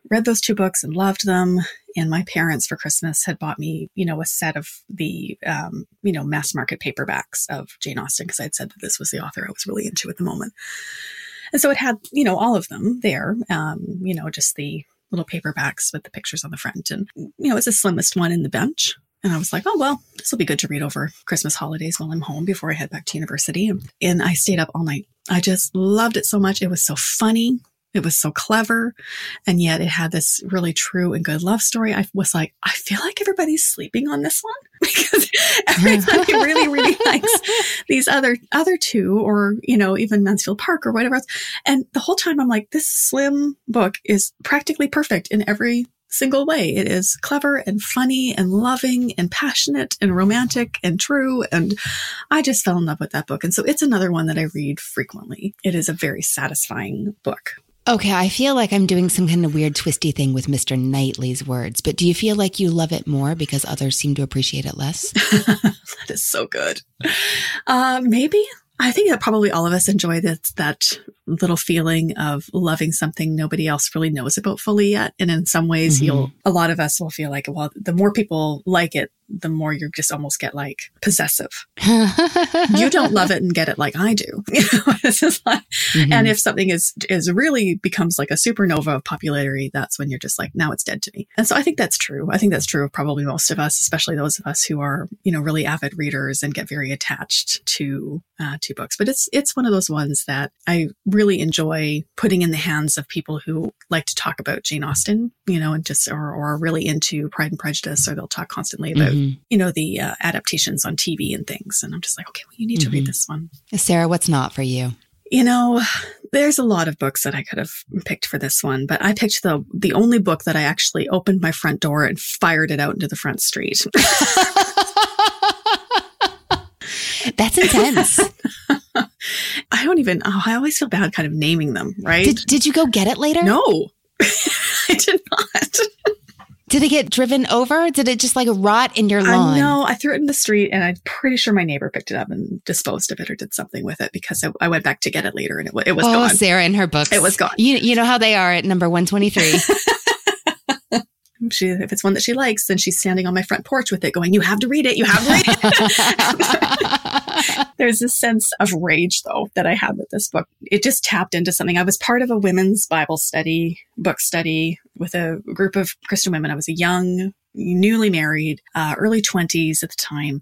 read those two books and loved them. And my parents for Christmas had bought me, you know, a set of the, um, you know, mass market paperbacks of Jane Austen because I'd said that this was the author I was really into at the moment. And so it had, you know, all of them there, um, you know, just the little paperbacks with the pictures on the front. And, you know, it's the slimmest one in the bench. And I was like, oh, well, this will be good to read over Christmas holidays while I'm home before I head back to university. And I stayed up all night. I just loved it so much. It was so funny. It was so clever. And yet it had this really true and good love story. I was like, I feel like everybody's sleeping on this one [LAUGHS] because everybody really, really [LAUGHS] likes these other, other two or, you know, even Mansfield Park or whatever else. And the whole time I'm like, this slim book is practically perfect in every single way. It is clever and funny and loving and passionate and romantic and true. And I just fell in love with that book. And so it's another one that I read frequently. It is a very satisfying book. Okay, I feel like I'm doing some kind of weird twisty thing with Mr. Knightley's words, but do you feel like you love it more because others seem to appreciate it less? [LAUGHS] that is so good. Uh, maybe. I think that probably all of us enjoy that that little feeling of loving something nobody else really knows about fully yet. And in some ways, mm-hmm. you'll a lot of us will feel like, well, the more people like it, the more you just almost get like possessive. [LAUGHS] you don't love it and get it like I do. [LAUGHS] It's just like, mm-hmm. and if something is, is really becomes like a supernova of popularity, that's when you're just like, now it's dead to me. And so I think that's true. I think that's true of probably most of us, especially those of us who are, you know, really avid readers and get very attached to, uh, to books. But it's, it's one of those ones that I really enjoy putting in the hands of people who like to talk about Jane Austen, you know, and just, or, or are really into Pride and Prejudice, or they'll talk constantly about mm-hmm. you know, the uh, adaptations on TV and things. And I'm just like, okay, well, you need mm-hmm. to read mm-hmm. this one. Sarah, what's not for you? You know, there's a lot of books that I could have picked for this one, but I picked the the only book that I actually opened my front door and fired it out into the front street. [LAUGHS] That's intense. [LAUGHS] I don't even. Oh, I always feel bad, kind of naming them. Right? Did Did you go get it later? No, [LAUGHS] I did not. Did it get driven over? Did it just like rot in your lawn? no, I threw it in the street and I'm pretty sure my neighbor picked it up and disposed of it or did something with it because I, I went back to get it later and it, it was oh, gone. Sarah and her books. It was gone. You, you know how they are at number 123. [LAUGHS] she, if it's one that she likes, then she's standing on my front porch with it going, you have to read it. You have to read it. [LAUGHS] There's a sense of rage though that I had with this book. It just tapped into something. I was part of a women's Bible study, book study with a group of Christian women. I was a young, newly married, uh, early 20s at the time.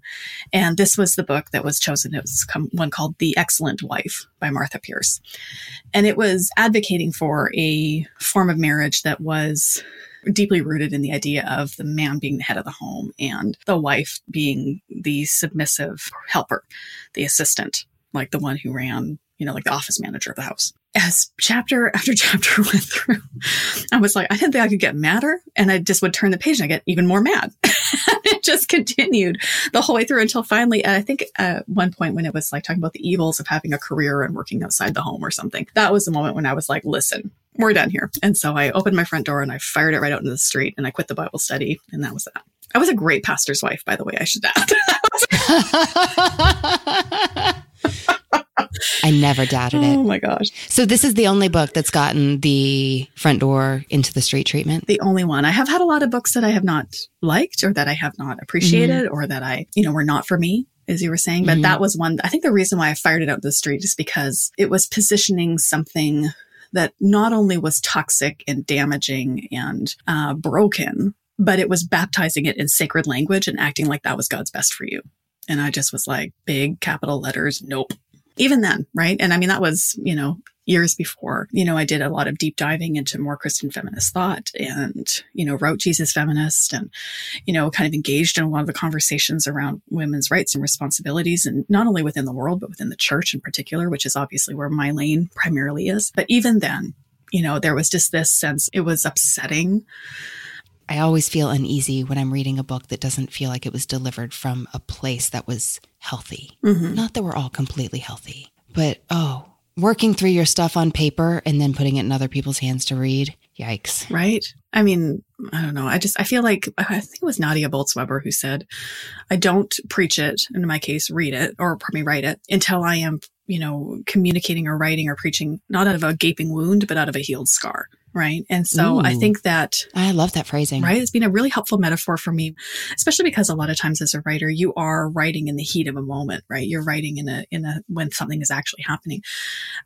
And this was the book that was chosen. It was one called The Excellent Wife by Martha Peace. And it was advocating for a form of marriage that was deeply rooted in the idea of the man being the head of the home and the wife being the submissive helper, the assistant, like the one who ran, you know, like the office manager of the house as chapter [LAUGHS] after chapter [LAUGHS] went through, I was like, I didn't think I could get madder. And I just would turn the page and I get even more mad. [LAUGHS] it just continued the whole way through until finally, I think at one point when it was like talking about the evils of having a career and working outside the home or something, that was the moment when I was like, listen, we're done here. And so I opened my front door and I fired it right out into the street and I quit the Bible study. And that was that. I was a great pastor's wife, by the way, I should add. [LAUGHS] I never doubted it. Oh my gosh. So this is the only book that's gotten the front door into the street treatment? The only one. I have had a lot of books that I have not liked or that I have not appreciated mm-hmm. or that I, you know, were not for me as you were saying. But mm-hmm. that was one, I think the reason why I fired it out the street is because it was positioning something that not only was toxic and damaging and uh, broken, but it was baptizing it in sacred language and acting like that was God's best for you. And I just was like, big capital letters, nope. Even then, right? And I mean, that was, you know, years before, you know, I did a lot of deep diving into more Christian feminist thought and, you know, wrote Jesus Feminist and, you know, kind of engaged in a lot of the conversations around women's rights and responsibilities and not only within the world, but within the church in particular, which is obviously where my lane primarily is. But even then, you know, there was just this sense it was upsetting. I always feel uneasy when I'm reading a book that doesn't feel like it was delivered from a place that was healthy. Mm-hmm. Not that we're all completely healthy, but oh, working through your stuff on paper and then putting it in other people's hands to read. Yikes. Right. I mean, I don't know. I just, I feel like, I think it was Nadia Bolz-Weber who said, I don't preach it, in my case, read it or pardon me, write it until I am, you know, communicating or writing or preaching, not out of a gaping wound, but out of a healed scar right? And so Ooh, I mm. think that I love that phrasing. Right? It's been a really helpful metaphor for me, especially because a lot of times as a writer, you are writing in the heat of a moment, right? You're writing in a in a when something is actually happening.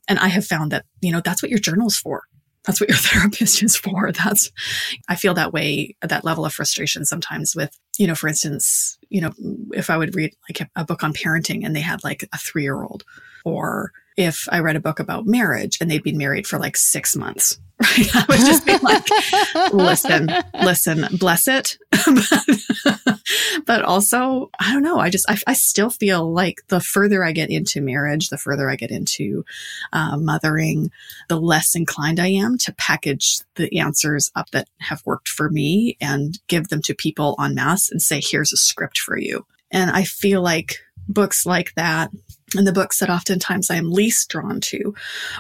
And I have found that, you know, that's what your journal's for. That's what your [LAUGHS] therapist is for. That's I feel that way, that level of frustration sometimes with, you know, for instance, you know, if I would read like a, a book on parenting and they had like a 3-year-old or if I read a book about marriage and they'd been married for like six months, [LAUGHS] right? I would just be like, listen, listen, bless it. [LAUGHS] but also, I don't know. I just, I, I, still feel like the further I get into marriage, the further I get into uh, mothering, the less inclined I am to package the answers up that have worked for me and give them to people en masse and say, here's a script for you. And I feel like books like that and the books that oftentimes I am least drawn to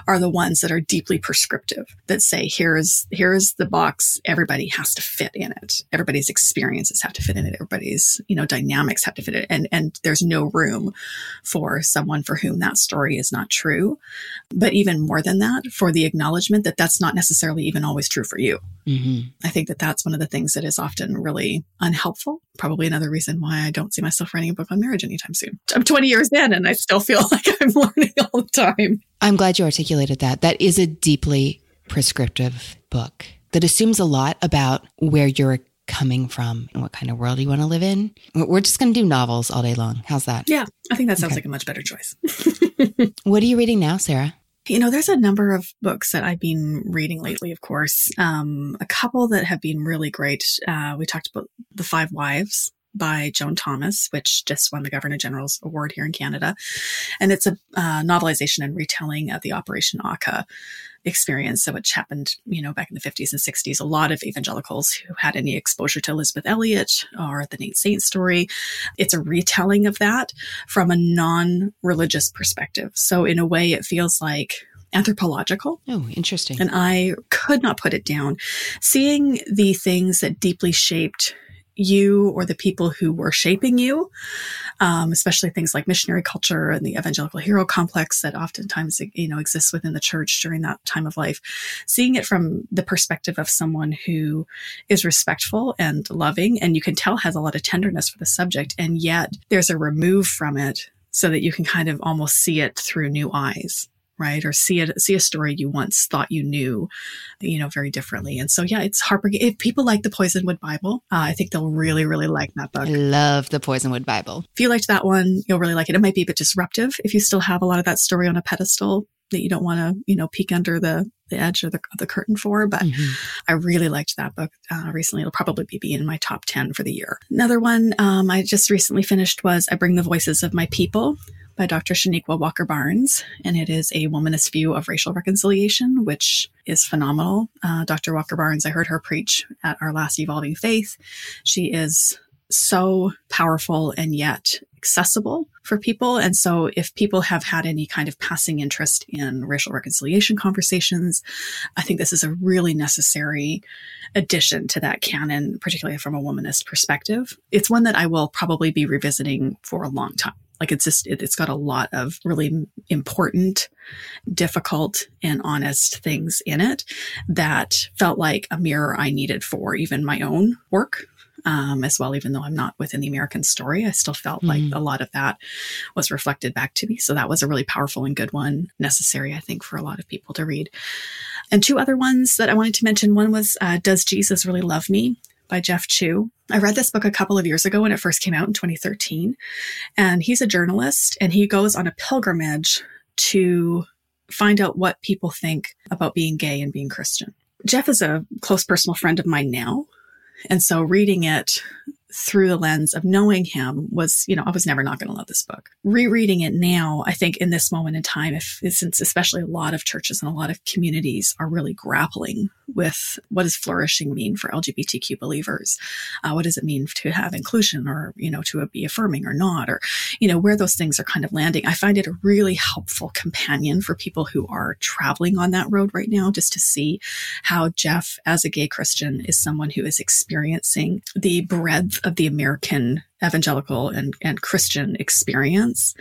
are the ones that are deeply prescriptive that say, here's, here's the box. Everybody has to fit in it. Everybody's experiences have to fit in it. Everybody's, you know, dynamics have to fit in it. And, and there's no room for someone for whom that story is not true. But even more than that, for the acknowledgement that that's not necessarily even always true for you. Mm-hmm. I think that that's one of the things that is often really unhelpful. Probably another reason why I don't see myself writing a book on marriage anytime soon. I'm 20 years in and I still feel [LAUGHS] like I'm learning all the time. I'm glad you articulated that. That is a deeply prescriptive book that assumes a lot about where you're coming from and what kind of world you want to live in. We're just going to do novels all day long. How's that? Yeah, I think that sounds okay. like a much better choice. [LAUGHS] what are you reading now, Sarah? You know, there's a number of books that I've been reading lately, of course. Um, a couple that have been really great. Uh, we talked about The Five Wives by Joan Thomas, which just won the Governor General's Award here in Canada. And it's a uh, novelization and retelling of the Operation Auca experience, so which happened, you know, back in the 50s and 60s. A lot of evangelicals who had any exposure to Elisabeth Elliot or the Nate Saint story. It's a retelling of that from a non religious perspective. So, in a way, it feels like anthropological. Oh, interesting. And I could not put it down. Seeing the things that deeply shaped you or the people who were shaping you, um, especially things like missionary culture and the evangelical hero complex that oftentimes you know exists within the church during that time of life. Seeing it from the perspective of someone who is respectful and loving, and you can tell has a lot of tenderness for the subject, and yet there's a remove from it so that you can kind of almost see it through new eyes right? Or see a see a story you once thought you knew, you know, very differently. And so, yeah, it's heartbreaking. If people like the Poisonwood Bible, uh, I think they'll really, really like that book. I love the Poisonwood Bible. If you liked that one, you'll really like it. It might be a bit disruptive if you still have a lot of that story on a pedestal that you don't want to, you know, peek under the, the edge of the, of the curtain for. But mm-hmm. I really liked that book uh, recently. It'll probably be in my top 10 for the year. Another one um, I just recently finished was I Bring the Voices of My People by Dr. Chanequa Walker Barnes, and it is a womanist view of racial reconciliation, which is phenomenal. Uh, Dr. Walker Barnes, I heard her preach at our last Evolving Faith. She is so powerful and yet accessible for people. And so if people have had any kind of passing interest in racial reconciliation conversations, I think this is a really necessary addition to that canon, particularly from a womanist perspective. It's one that I will probably be revisiting for a long time. Like it's just, it, has got a lot of really important, difficult, and honest things in it that felt like a mirror I needed for even my own work um, as well. Even though I'm not within the American story, I still felt mm. like a lot of that was reflected back to me. So that was a really powerful and good one, necessary, I think, for a lot of people to read. And two other ones that I wanted to mention one was uh, Does Jesus Really Love Me? By Jeff Chu. I read this book a couple of years ago when it first came out in 2013. And he's a journalist and he goes on a pilgrimage to find out what people think about being gay and being Christian. Jeff is a close personal friend of mine now. And so reading it through the lens of knowing him was, you know, I was never not going to love this book. Rereading it now, I think in this moment in time, if since especially a lot of churches and a lot of communities are really grappling with what does flourishing mean for LGBTQ believers? Uh, what does it mean to have inclusion or, you know, to be affirming or not, or, you know, where those things are kind of landing. I find it a really helpful companion for people who are traveling on that road right now, just to see how Jeff, as a gay Christian, is someone who is experiencing the breadth of the American evangelical and, and Christian experience.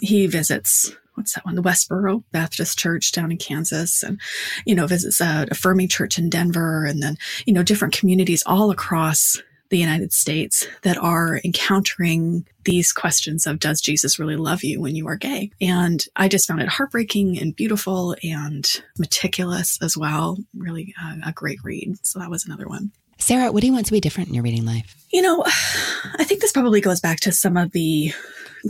He visits what's that one? The Westboro Baptist Church down in Kansas, and you know visits a affirming church in Denver, and then you know different communities all across the United States that are encountering these questions of does Jesus really love you when you are gay? And I just found it heartbreaking and beautiful and meticulous as well. Really a, a great read. So that was another one. Sarah, what do you want to be different in your reading life? You know, I think this probably goes back to some of the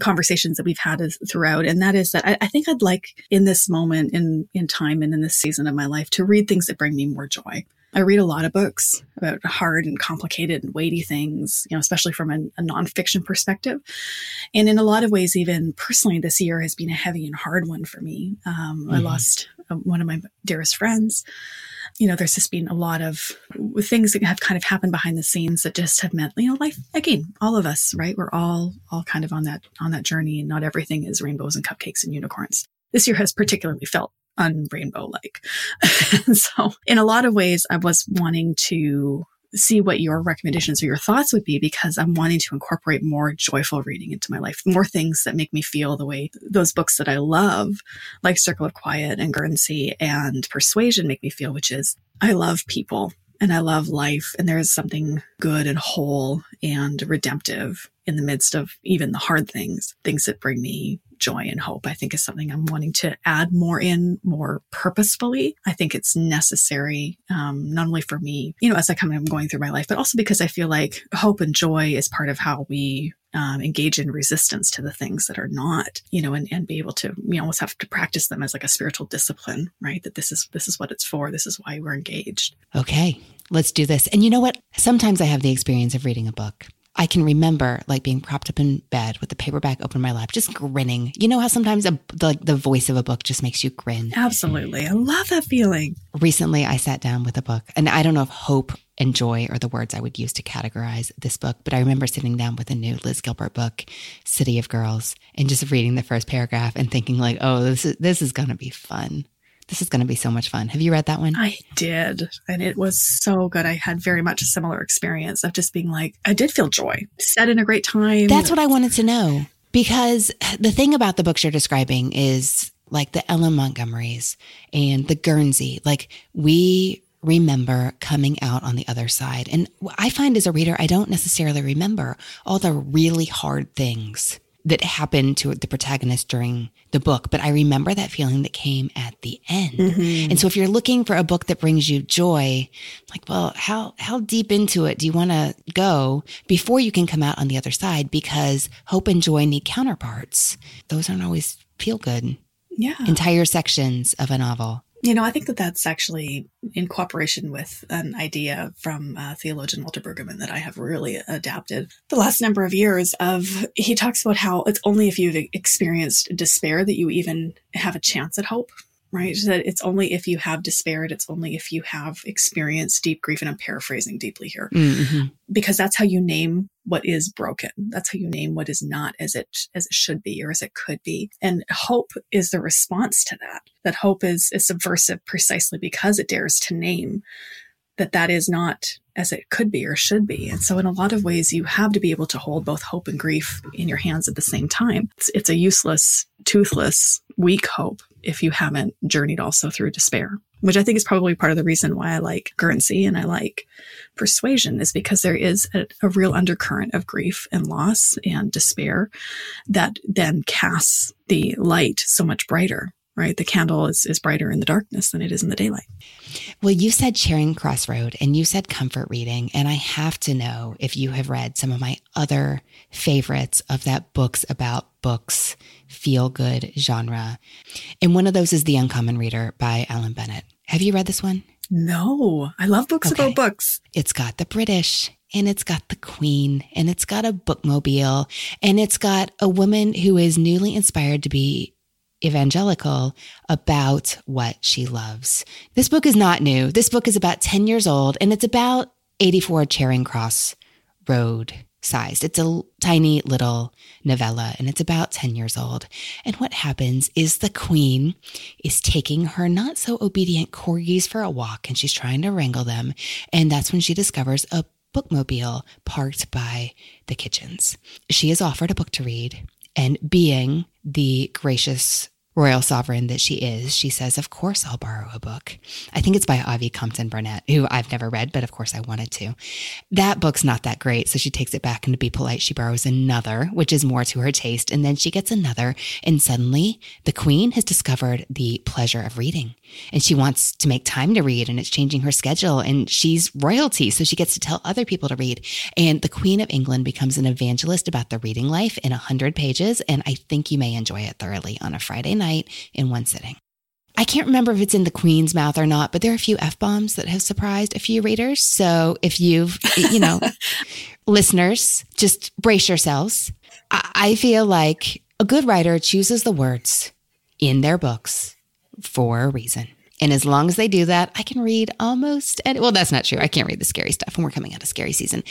conversations that we've had throughout. And that is that I, I, think I'd like in this moment in, in time and in this season of my life to read things that bring me more joy. I read a lot of books about hard and complicated and weighty things, you know, especially from a, a nonfiction perspective. And in a lot of ways, even personally, this year has been a heavy and hard one for me. Um, mm-hmm. I lost uh, one of my dearest friends you know, there's just been a lot of things that have kind of happened behind the scenes that just have meant, you know, life again, all of us, right? We're all, all kind of on that, on that journey and not everything is rainbows and cupcakes and unicorns. This year has particularly felt unrainbow like. [LAUGHS] so in a lot of ways, I was wanting to see what your recommendations or your thoughts would be because I'm wanting to incorporate more joyful reading into my life, more things that make me feel the way those books that I love, like Circle of Quiet and Guernsey and Persuasion make me feel, which is I love people and I love life and there is something good and whole and redemptive in the midst of even the hard things, things that bring me joy and hope, I think is something I'm wanting to add more in more purposefully. I think it's necessary, um, not only for me, you know, as I come and I'm going through my life, but also because I feel like hope and joy is part of how we um, engage in resistance to the things that are not, you know, and, and be able to, you almost have to practice them as like a spiritual discipline, right? That this is, this is what it's for. This is why we're engaged. Okay. Let's do this. And you know what? Sometimes I have the experience of reading a book I can remember like being propped up in bed with the paperback open in my lap, just grinning. You know how sometimes a, the, the voice of a book just makes you grin? Absolutely. I love that feeling. Recently, I sat down with a book, and I don't know if hope and joy are the words I would use to categorize this book, but I remember sitting down with a new Liz Gilbert book, City of Girls, and just reading the first paragraph and thinking like, oh, this is, this is going to be fun. This is going to be so much fun. Have you read that one? I did. And it was so good. I had very much a similar experience of just being like, I did feel joy, set in a great time. That's what I wanted to know. Because the thing about the books you're describing is like the Ellen Montgomerys and the Guernsey. Like we remember coming out on the other side. And I find as a reader, I don't necessarily remember all the really hard things that happened to the protagonist during the book, but I remember that feeling that came at the end. Mm-hmm. And so if you're looking for a book that brings you joy, like, well, how, how deep into it do you want to go before you can come out on the other side? Because hope and joy need counterparts. Those aren't always feel good. Yeah. Entire sections of a novel. You know, I think that that's actually in cooperation with an idea from uh, theologian Walter Brueggemann that I have really adapted the last number of years. Of he talks about how it's only if you've experienced despair that you even have a chance at hope right? That it's only if you have despaired, it's only if you have experienced deep grief. And I'm paraphrasing deeply here mm-hmm. because that's how you name what is broken. That's how you name what is not as it, as it should be or as it could be. And hope is the response to that. That hope is, is subversive precisely because it dares to name that that is not as it could be or should be. And so in a lot of ways, you have to be able to hold both hope and grief in your hands at the same time. It's, it's a useless, toothless, weak hope if you haven't journeyed also through despair, which I think is probably part of the reason why I like Guernsey and I like Persuasion is because there is a, a real undercurrent of grief and loss and despair that then casts the light so much brighter right? The candle is, is brighter in the darkness than it is in the daylight. Well, you said Charing Cross Road and you said comfort reading. And I have to know if you have read some of my other favorites of that books about books, feel good genre. And one of those is The Uncommon Reader by Alan Bennett. Have you read this one? No, I love books Okay. about books. It's got the British and it's got the Queen and it's got a bookmobile and it's got a woman who is newly inspired to be evangelical about what she loves. This book is not new. This book is about 10 years old and it's about 84 Charing Cross Road sized. It's a tiny little novella and it's about 10 years old. And what happens is the queen is taking her not so obedient corgis for a walk and she's trying to wrangle them. And that's when she discovers a bookmobile parked by the kitchens. She is offered a book to read and being the gracious royal sovereign that she is, she says, Of course, I'll borrow a book. I think it's by Ivy Compton Burnett, who I've never read, but of course I wanted to. That book's not that great. So she takes it back and to be polite, she borrows another, which is more to her taste. And then she gets another. And suddenly the queen has discovered the pleasure of reading and she wants to make time to read and it's changing her schedule. And she's royalty. So she gets to tell other people to read. And the queen of England becomes an evangelist about the reading life in a hundred pages. And I think you may enjoy it thoroughly on a Friday night in one sitting. I can't remember if it's in the Queen's mouth or not, but there are a few F bombs that have surprised a few readers. So if you've, you know, [LAUGHS] listeners, just brace yourselves. I, I feel like a good writer chooses the words in their books for a reason. And as long as they do that, I can read almost any, well, that's not true. I can't read the scary stuff and we're coming out of scary season.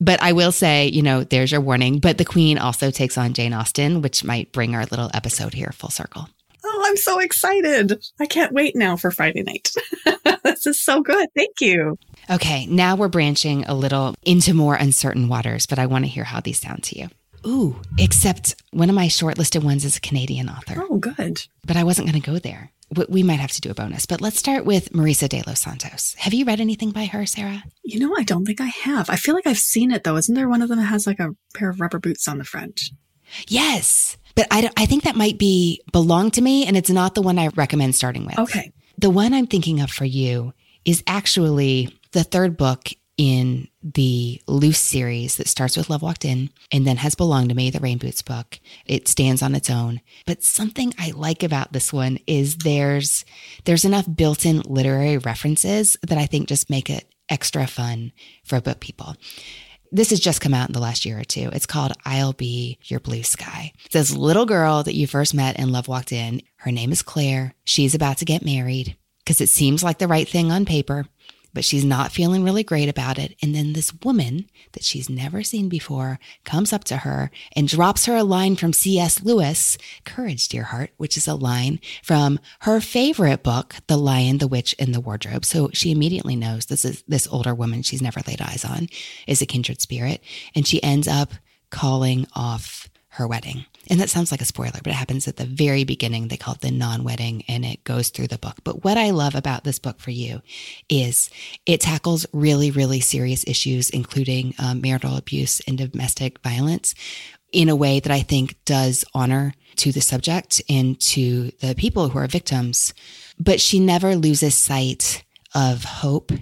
But I will say, you know, there's your warning. But the Queen also takes on Jane Austen, which might bring our little episode here full circle. Oh, I'm so excited. I can't wait now for Friday night. [LAUGHS] this is so good. Thank you. Okay, now we're branching a little into more uncertain waters, but I want to hear how these sound to you. Ooh, except one of my shortlisted ones is a Canadian author, Oh, good. but I wasn't going to go there. We- We might have to do a bonus, but let's start with Marisa de los Santos. Have you read anything by her, Sarah? You know, I don't think I have. I feel like I've seen it though. Isn't there one of them that has like a pair of rubber boots on the front? Yes, but I, I think that might be belong to me, and it's not the one I recommend starting with. Okay. The one I'm thinking of for you is actually the third book in the Loose series that starts with Love Walked In and then has Belonged to Me, the Rain Boots book. It stands on its own. But something I like about this one is there's there's enough built-in literary references that I think just make it extra fun for book people. This has just come out in the last year or two. It's called I'll Be Your Blue Sky. This little girl that you first met in Love Walked In. Her name is Claire. She's about to get married because it seems like the right thing on paper, but she's not feeling really great about it. And then this woman that she's never seen before comes up to her and drops her a line from C.S. Lewis, Courage, Dear Heart, which is a line from her favorite book, The Lion, the Witch, and the Wardrobe. So she immediately knows this is this older woman she's never laid eyes on is a kindred spirit. And she ends up calling off her wedding. And that sounds like a spoiler, but it happens at the very beginning. They call it the non wedding and it goes through the book. But what I love about this book for you is it tackles really, really serious issues, including um, marital abuse and domestic violence in a way that I think does honor to the subject and to the people who are victims. But she never loses sight of hope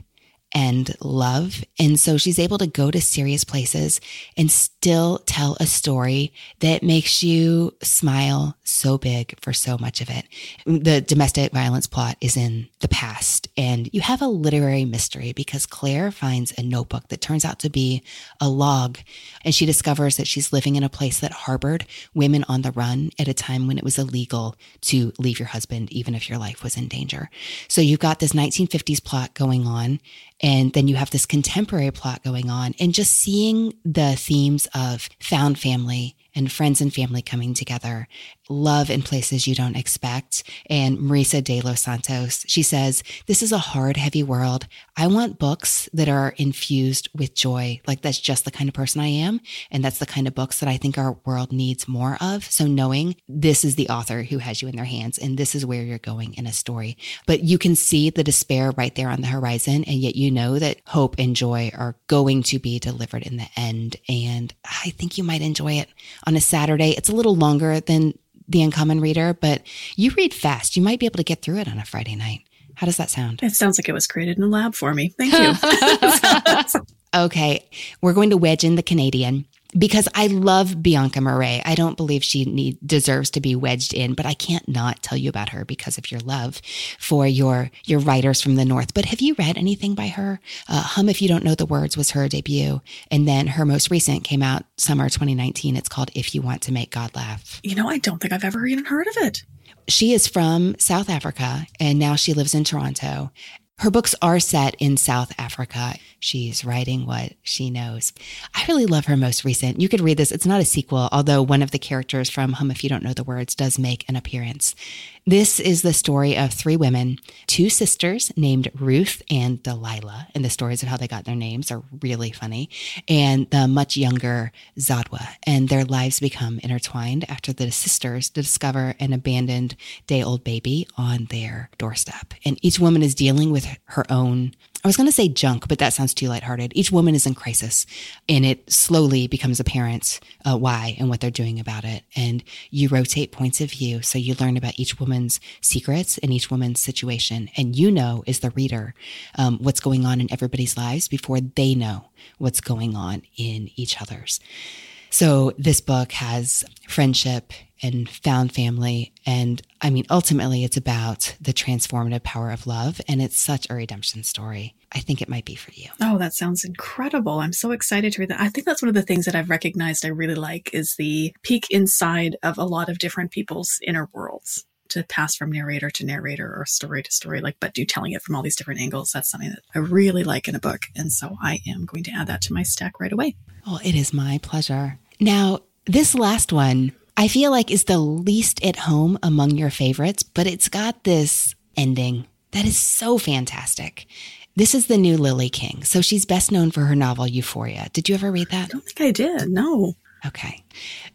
and love. And so she's able to go to serious places and still tell a story that makes you smile so big for so much of it. The domestic violence plot is in the past and you have a literary mystery because Claire finds a notebook that turns out to be a log and she discovers that she's living in a place that harbored women on the run at a time when it was illegal to leave your husband even if your life was in danger. So you've got this 1950s plot going on and then you have this contemporary plot going on and just seeing the themes of found family and friends and family coming together, love in places you don't expect. And Marisa de los Santos, she says, This is a hard, heavy world. I want books that are infused with joy. Like that's just the kind of person I am. And that's the kind of books that I think our world needs more of. So knowing this is the author who has you in their hands and this is where you're going in a story, but you can see the despair right there on the horizon. And yet you know that hope and joy are going to be delivered in the end. And I think you might enjoy it on a Saturday. It's a little longer than The Uncommon Reader, but you read fast. You might be able to get through it on a Friday night. How does that sound? It sounds like it was created in a lab for me. Thank you. [LAUGHS] [LAUGHS] okay, we're going to wedge in the Canadian because I love Bianca Marais. I don't believe she need, deserves to be wedged in, but I can't not tell you about her because of your love for your your writers from the north. But have you read anything by her? Uh, hum if you don't know the words was her debut, and then her most recent came out summer 2019. It's called If You Want to Make God Laugh. You know, I don't think I've ever even heard of it. She is from South Africa and now she lives in Toronto. Her books are set in South Africa. She's writing what she knows. I really love her most recent. You could read this. It's not a sequel, although one of the characters from Hum If You Don't Know the Words does make an appearance. This is the story of three women, two sisters named Ruth and Delilah. And the stories of how they got their names are really funny. And the much younger Zodwa. And their lives become intertwined after the sisters discover an abandoned day old baby on their doorstep. And each woman is dealing with her own I was going to say junk, but that sounds too lighthearted. Each woman is in crisis and it slowly becomes apparent uh, why and what they're doing about it. And you rotate points of view. So you learn about each woman's secrets and each woman's situation. And you know, as the reader, um, what's going on in everybody's lives before they know what's going on in each other's. So this book has friendship and found family. And I mean, ultimately, it's about the transformative power of love. And it's such a redemption story. I think it might be for you. Oh, that sounds incredible. I'm so excited to read that. I think that's one of the things that I've recognized I really like is the peek inside of a lot of different people's inner worlds to pass from narrator to narrator or story to story, like, but do telling it from all these different angles. That's something that I really like in a book. And so I am going to add that to my stack right away. Oh, it is my pleasure. Now, this last one I feel like is the least at home among your favorites, but it's got this ending that is so fantastic. This is the new Lily King. So she's best known for her novel Euphoria. Did you ever read that? I don't think I did. No. Okay.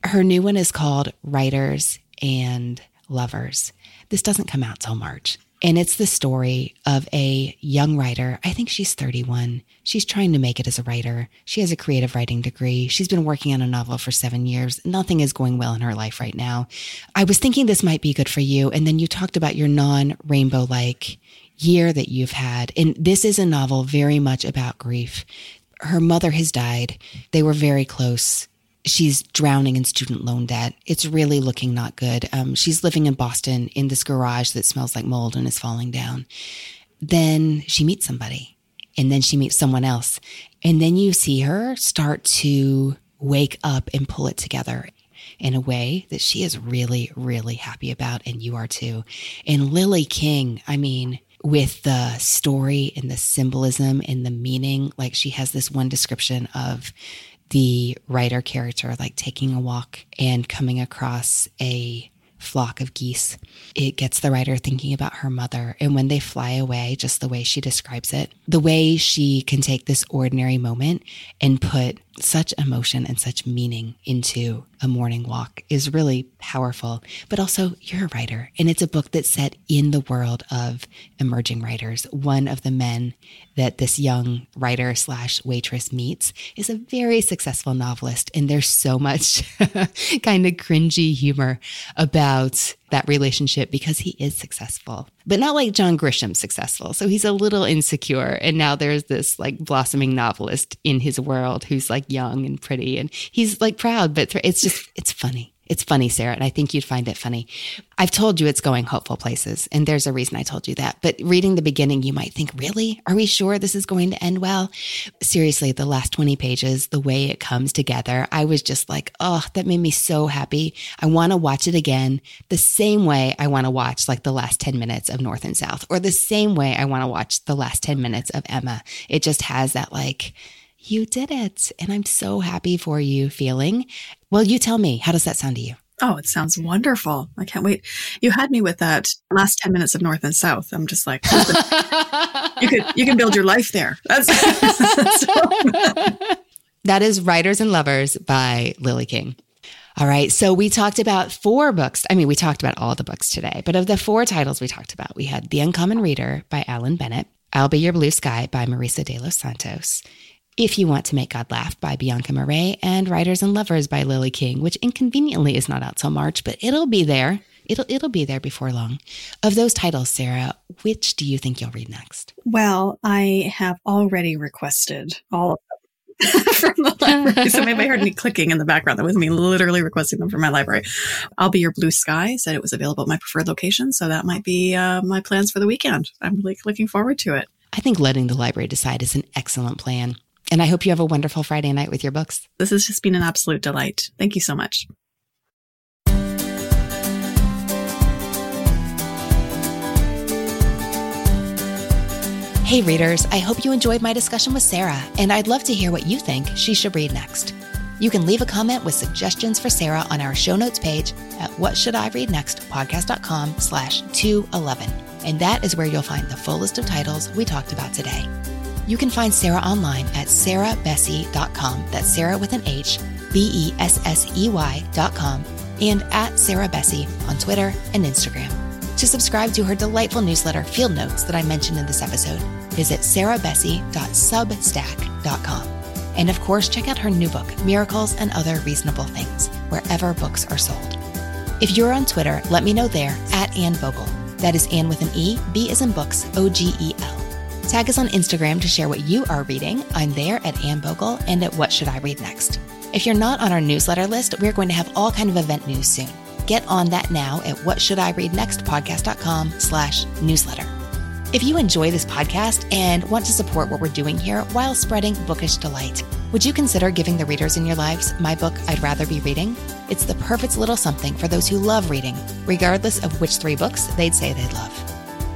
Her new one is called Writers and Lovers. This doesn't come out till March. And it's the story of a young writer. I think she's 31. She's trying to make it as a writer. She has a creative writing degree. She's been working on a novel for seven years. Nothing is going well in her life right now. I was thinking this might be good for you. And then you talked about your non rainbow like year that you've had. And this is a novel very much about grief. Her mother has died. They were very close she's drowning in student loan debt. It's really looking not good. Um, she's living in Boston in this garage that smells like mold and is falling down. Then she meets somebody, and then she meets someone else. And then you see her start to wake up and pull it together in a way that she is really, really happy about. And you are too. And Lily King, I mean, with the story and the symbolism and the meaning, like she has this one description of the writer character like taking a walk and coming across a flock of geese. It gets the writer thinking about her mother. And when they fly away, just the way she describes it, the way she can take this ordinary moment and put such emotion and such meaning into a morning walk is really powerful. But also, you're a writer, and it's a book that's set in the world of emerging writers. One of the men that this young writer slash waitress meets is a very successful novelist, and there's so much [LAUGHS] kind of cringy humor about that relationship because he is successful, but not like John Grisham successful. So he's a little insecure. And now there's this like blossoming novelist in his world who's like young and pretty and he's like proud, but it's just, it's funny. It's funny, Sarah, and I think you'd find it funny. I've told you it's going hopeful places, and there's a reason I told you that. But reading the beginning, you might think, really? Are we sure this is going to end well? Seriously, the last 20 pages, the way it comes together, I was just like, oh, that made me so happy. I want to watch it again the same way I want to watch like the last 10 minutes of North and South, or the same way I want to watch the last 10 minutes of Emma. It just has that like, you did it. And I'm so happy for you feeling. Well, you tell me, how does that sound to you? Oh, it sounds wonderful. I can't wait. You had me with that last 10 minutes of North and South. I'm just like, [LAUGHS] you could, you can build your life there. That's, [LAUGHS] [LAUGHS] that is Writers and Lovers by Lily King. All right. So we talked about four books. I mean, we talked about all the books today, but of the four titles we talked about, we had The Uncommon Reader by Alan Bennett, I'll Be Your Blue Sky by Marisa de los Santos, If you want to make God laugh by Bianca Marais and Writers and Lovers by Lily King, which inconveniently is not out till March, but it'll be there. It'll it'll be there before long. Of those titles, Sarah, which do you think you'll read next? Well, I have already requested all of them [LAUGHS] from the library. so maybe I heard any clicking in the background. That was me literally requesting them from my library. I'll be your blue sky said it was available at my preferred location. So that might be uh, my plans for the weekend. I'm really looking forward to it. I think letting the library decide is an excellent plan. And I hope you have a wonderful Friday night with your books. This has just been an absolute delight. Thank you so much. Hey, readers, I hope you enjoyed my discussion with Sarah, and I'd love to hear what you think she should read next. You can leave a comment with suggestions for Sarah on our show notes page at whatshouldireadnextpodcast.com slash 211. And that is where you'll find the full list of titles we talked about today. You can find Sarah online at sarahbessey.com. That's Sarah with an H, B E S S E Y.com, and at Sarah Bessey on Twitter and Instagram. To subscribe to her delightful newsletter, Field Notes, that I mentioned in this episode, visit sarahbessey.substack.com. And of course, check out her new book, Miracles and Other Reasonable Things, wherever books are sold. If you're on Twitter, let me know there at Anne Bogel. That is Ann with an E, B as in books, O G E L. Tag us on Instagram to share what you are reading. I'm there at Anne Bogel and at What Should I Read Next. If you're not on our newsletter list, we're going to have all kind of event news soon. Get on that now at whatshouldireadnextpodcast.com slash newsletter. If you enjoy this podcast and want to support what we're doing here while spreading bookish delight, would you consider giving the readers in your lives my book I'd rather be reading? It's the perfect little something for those who love reading, regardless of which three books they'd say they'd love.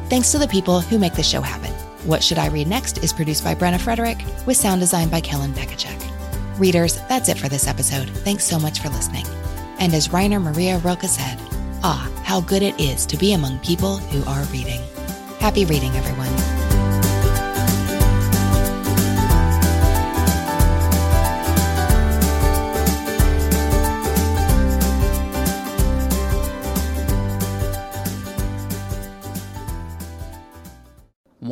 Thanks to the people who make this show happen. What Should I Read Next is produced by Brenna Frederick with sound design by Kellen Bekacek. Readers, that's it for this episode. Thanks so much for listening. And as Rainer Maria Rilke said, ah, how good it is to be among people who are reading. Happy reading, everyone.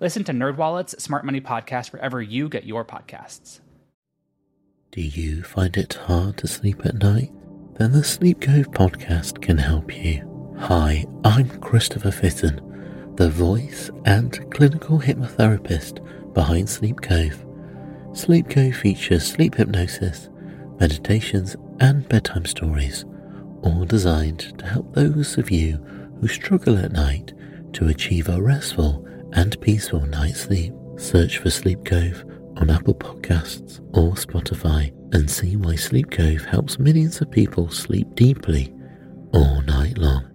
Listen to NerdWallet's Smart Money Podcast wherever you get your podcasts. Do you find it hard to sleep at night? Then the Sleep Cove podcast can help you. Hi, I'm Christopher Fitton, the voice and clinical hypnotherapist behind Sleep Cove. Sleep Cove features sleep hypnosis, meditations, and bedtime stories, all designed to help those of you who struggle at night to achieve a restful and peaceful night's sleep. Search for Sleep Cove on Apple Podcasts or Spotify and see why Sleep Cove helps millions of people sleep deeply all night long.